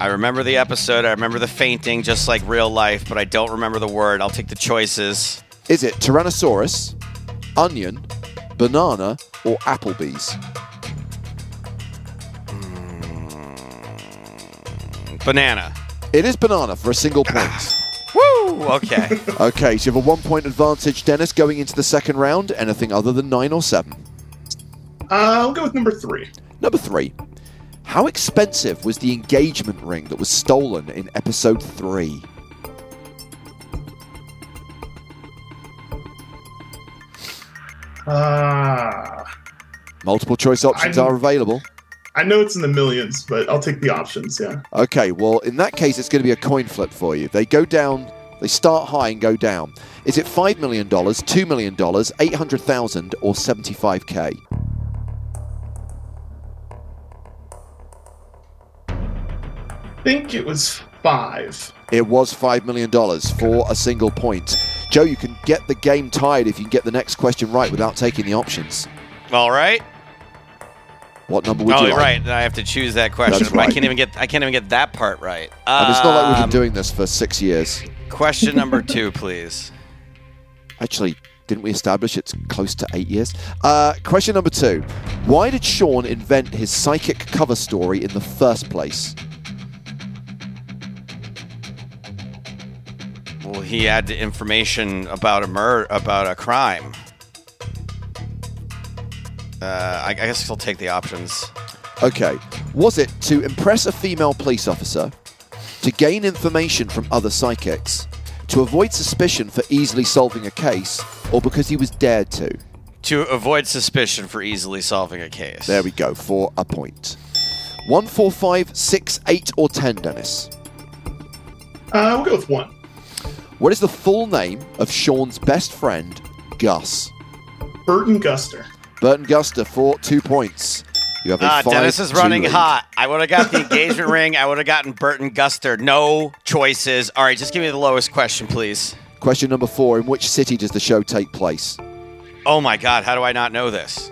[SPEAKER 1] I remember the episode. I remember the fainting, just like real life, but I don't remember the word. I'll take the choices.
[SPEAKER 2] Is it Tyrannosaurus, onion, banana, or Applebee's?
[SPEAKER 1] Banana.
[SPEAKER 2] It is banana for a single point.
[SPEAKER 1] Woo! Okay.
[SPEAKER 2] Okay, so you have a one point advantage, Dennis, going into the second round. Anything other than nine or seven?
[SPEAKER 6] Uh, I'll go with number three.
[SPEAKER 2] Number three. How expensive was the engagement ring that was stolen in episode three?
[SPEAKER 6] Ah,
[SPEAKER 2] Multiple choice options
[SPEAKER 6] I'm-
[SPEAKER 2] are available.
[SPEAKER 6] I know it's in the millions, but I'll take the options. Yeah.
[SPEAKER 2] Okay, well, in that case, it's going to be a coin flip for you. They go down, they start high and go down. Is it $5 million, $2 million, 800,000, or 75k?
[SPEAKER 6] I think it was five.
[SPEAKER 2] It was $5 million for a single point. Joe, you can get the game tied if you can get the next question right without taking the options.
[SPEAKER 1] All right.
[SPEAKER 2] What number would
[SPEAKER 1] oh,
[SPEAKER 2] you like?
[SPEAKER 1] right. I have to choose that question. But I can't even get. I can't even get that part right.
[SPEAKER 2] And it's not like we've
[SPEAKER 1] Um,
[SPEAKER 2] been doing this for six years.
[SPEAKER 1] Question number two, please.
[SPEAKER 2] Actually, didn't we establish it's close to eight years? Uh, question number two. Why did Sean invent his psychic cover story in the first place?
[SPEAKER 1] Well, he had information about a murder, about a crime. Uh, I, I guess I'll take the options.
[SPEAKER 2] Okay. Was it to impress a female police officer, to gain information from other psychics, to avoid suspicion for easily solving a case, or because he was dared to?
[SPEAKER 1] to avoid suspicion for easily solving a case.
[SPEAKER 2] There we go, for a point. One, four, five, six, eight, or ten, Dennis?
[SPEAKER 6] Uh, we'll go with one.
[SPEAKER 2] What is the full name of Sean's best friend, Gus?
[SPEAKER 6] Burton Guster.
[SPEAKER 2] Burton Guster for two points. You have a
[SPEAKER 1] Ah,
[SPEAKER 2] five
[SPEAKER 1] Dennis is running
[SPEAKER 2] lead.
[SPEAKER 1] hot. I would have got the engagement ring. I would have gotten Burton Guster. No choices. All right, just give me the lowest question, please.
[SPEAKER 2] Question number four: In which city does the show take place?
[SPEAKER 1] Oh my God, how do I not know this?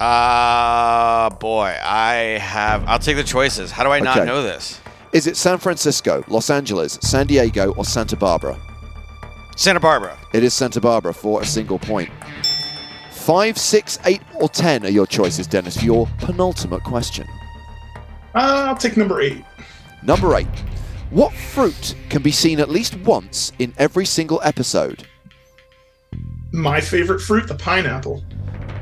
[SPEAKER 1] Uh boy, I have. I'll take the choices. How do I not
[SPEAKER 2] Okay.
[SPEAKER 1] know this?
[SPEAKER 2] Is it San Francisco, Los Angeles, San Diego, or Santa Barbara?
[SPEAKER 1] Santa Barbara.
[SPEAKER 2] It is Santa Barbara for a single point. Five, six, eight, or ten are your choices, Dennis, for your penultimate question.
[SPEAKER 6] Uh, I'll take number eight.
[SPEAKER 2] Number eight. What fruit can be seen at least once in every single episode?
[SPEAKER 6] My favorite fruit, the pineapple.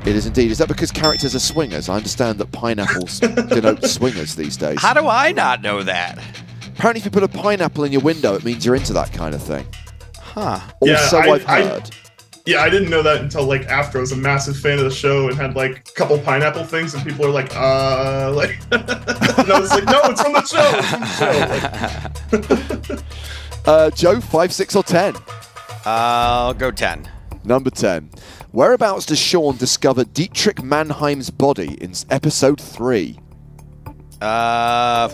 [SPEAKER 2] It is indeed. Is that because characters are swingers? I understand that pineapples denote swingers these days.
[SPEAKER 1] How do I not know that?
[SPEAKER 2] Apparently, if you put a pineapple in your window, it means you're into that kind of thing.
[SPEAKER 1] Huh.
[SPEAKER 6] Yeah,
[SPEAKER 2] Also,
[SPEAKER 6] I-
[SPEAKER 2] I've
[SPEAKER 6] I- Yeah, I didn't know that until like after I was a massive fan of the show and had like a couple pineapple things, and people are like, uh, like, and I was like, no, it's from the show. It's from the show. Like,
[SPEAKER 2] Uh, Joe, five, six, or ten?
[SPEAKER 1] I'll go ten.
[SPEAKER 2] Number 10. Whereabouts does Sean discover Dietrich Mannheim's body in episode 3?
[SPEAKER 1] Uh,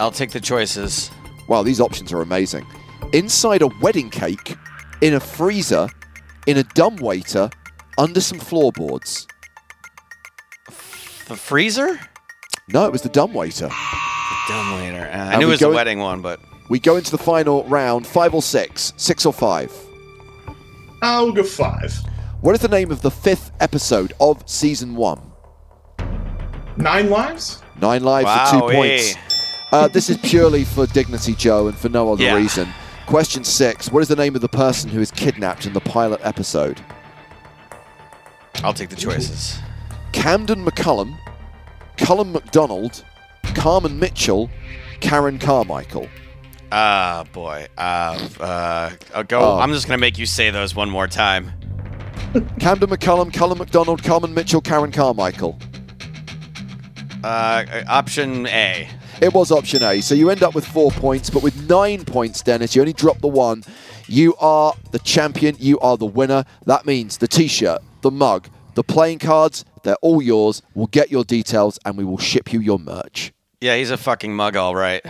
[SPEAKER 1] I'll take the choices.
[SPEAKER 2] Wow, these options are amazing. Inside a wedding cake, in a freezer, in a dumbwaiter, under some floorboards.
[SPEAKER 1] The freezer?
[SPEAKER 2] No, it was the dumbwaiter.
[SPEAKER 1] Dumb later. Uh, I
[SPEAKER 2] And
[SPEAKER 1] knew
[SPEAKER 2] we
[SPEAKER 1] it was
[SPEAKER 2] go
[SPEAKER 1] the
[SPEAKER 2] in-
[SPEAKER 1] wedding one, but
[SPEAKER 2] We go into the final round, five or six, six or five.
[SPEAKER 6] I'll go five.
[SPEAKER 2] What is the name of the fifth episode of season one?
[SPEAKER 6] Nine lives.
[SPEAKER 2] Nine lives for two
[SPEAKER 1] Wowee.
[SPEAKER 2] points. Uh, this is purely for dignity, Joe, and for no other
[SPEAKER 1] Yeah.
[SPEAKER 2] reason. Question six What is the name of the person who is kidnapped in the pilot episode?
[SPEAKER 1] I'll take the choices.
[SPEAKER 2] Camden McCullum, Cullen McDonald, Carmen Mitchell, Karen Carmichael.
[SPEAKER 1] Ah, boy. Uh, uh, I'll go.
[SPEAKER 2] Oh.
[SPEAKER 1] I'm just gonna make you say those one more time.
[SPEAKER 2] Camden McCullum, Cullen McDonald, Carmen Mitchell, Karen Carmichael.
[SPEAKER 1] Uh, option A.
[SPEAKER 2] It was option A. So you end up with four points, but with nine points, Dennis, you only drop the one. You are the champion. You are the winner. That means the t shirt, the mug, the playing cards, they're all yours. We'll get your details and we will ship you your merch.
[SPEAKER 1] Yeah, he's a fucking mug, all right.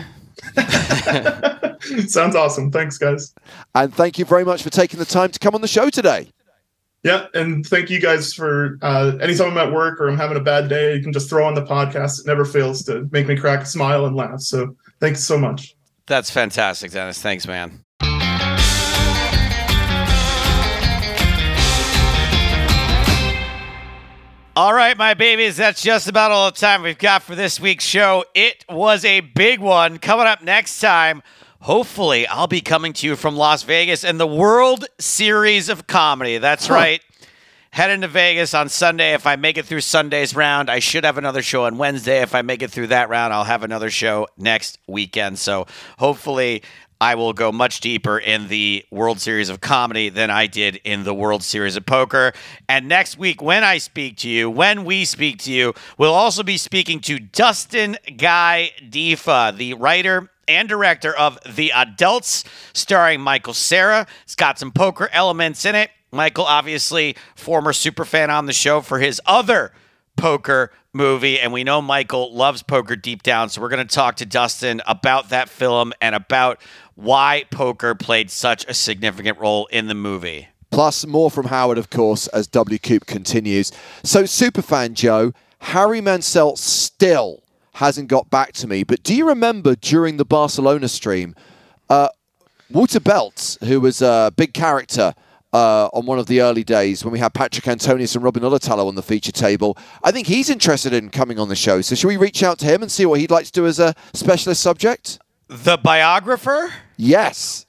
[SPEAKER 6] Sounds awesome. Thanks, guys.
[SPEAKER 2] And thank you very much for taking the time to come on the show today.
[SPEAKER 6] Yeah, and thank you guys for uh, anytime I'm at work or I'm having a bad day, you can just throw on the podcast. It never fails to make me crack a smile and laugh. So thanks so much.
[SPEAKER 1] That's fantastic, Dennis. Thanks, man. All right, my babies, that's just about all the time we've got for this week's show. It was a big one. Coming up next time, hopefully, I'll be coming to you from Las Vegas and the World Series of Comedy. That's right. Heading to Vegas on Sunday. If I make it through Sunday's round, I should have another show on Wednesday. If I make it through that round, I'll have another show next weekend. So hopefully, I will go much deeper in the World Series of Comedy than I did in the World Series of Poker. And next week, when I speak to you, when we speak to you, we'll also be speaking to Dustin Guy Defa, the writer and director of The Adults, starring Michael Cera. It's got some poker elements in it. Michael, obviously, former super fan on the show for his other poker movie, and we know Michael loves poker deep down. So we're going to talk to Dustin about that film and about why poker played such a significant role in the movie.
[SPEAKER 2] Plus, more from Howard, of course, as WCOOP continues. So, Superfan Joe, Harry Mansell still hasn't got back to me, but do you remember during the Barcelona stream, uh, Wouter Belts, who was a big character uh, on one of the early days when we had Patrik Antonius and Robin Ylitalo on the feature table, I think he's interested in coming on the show. So, should we reach out to him and see what he'd like to do as a specialist subject?
[SPEAKER 1] The biographer?
[SPEAKER 2] Yes.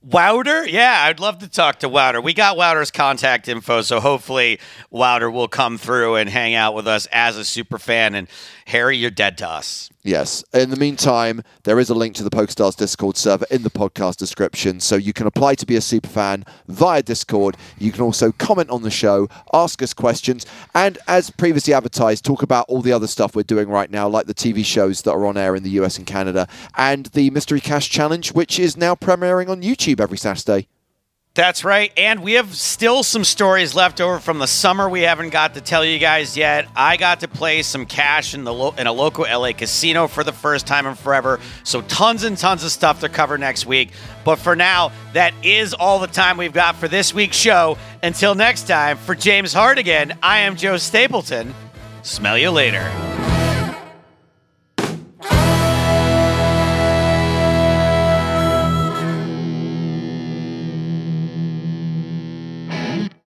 [SPEAKER 1] Wouter? Yeah, I'd love to talk to Wouter. We got Wouter's contact info, so hopefully Wouter will come through and hang out with us as a super fan and Harry, you're dead to us.
[SPEAKER 2] Yes. In the meantime, there is a link to the PokerStars Discord server in the podcast description, so you can apply to be a super fan via Discord. You can also comment on the show, ask us questions, and as previously advertised, talk about all the other stuff we're doing right now, like the TV shows that are on air in the US and Canada, and the Mystery Cash Challenge, which is now premiering on YouTube every Saturday.
[SPEAKER 1] That's right. And we have still some stories left over from the summer we haven't got to tell you guys yet. I got to play some cash in the lo- in a local LA casino for the first time in forever. So tons and tons of stuff to cover next week. But for now, that is all the time we've got for this week's show. Until next time, for James Hartigan, I am Joe Stapleton. Smell you later.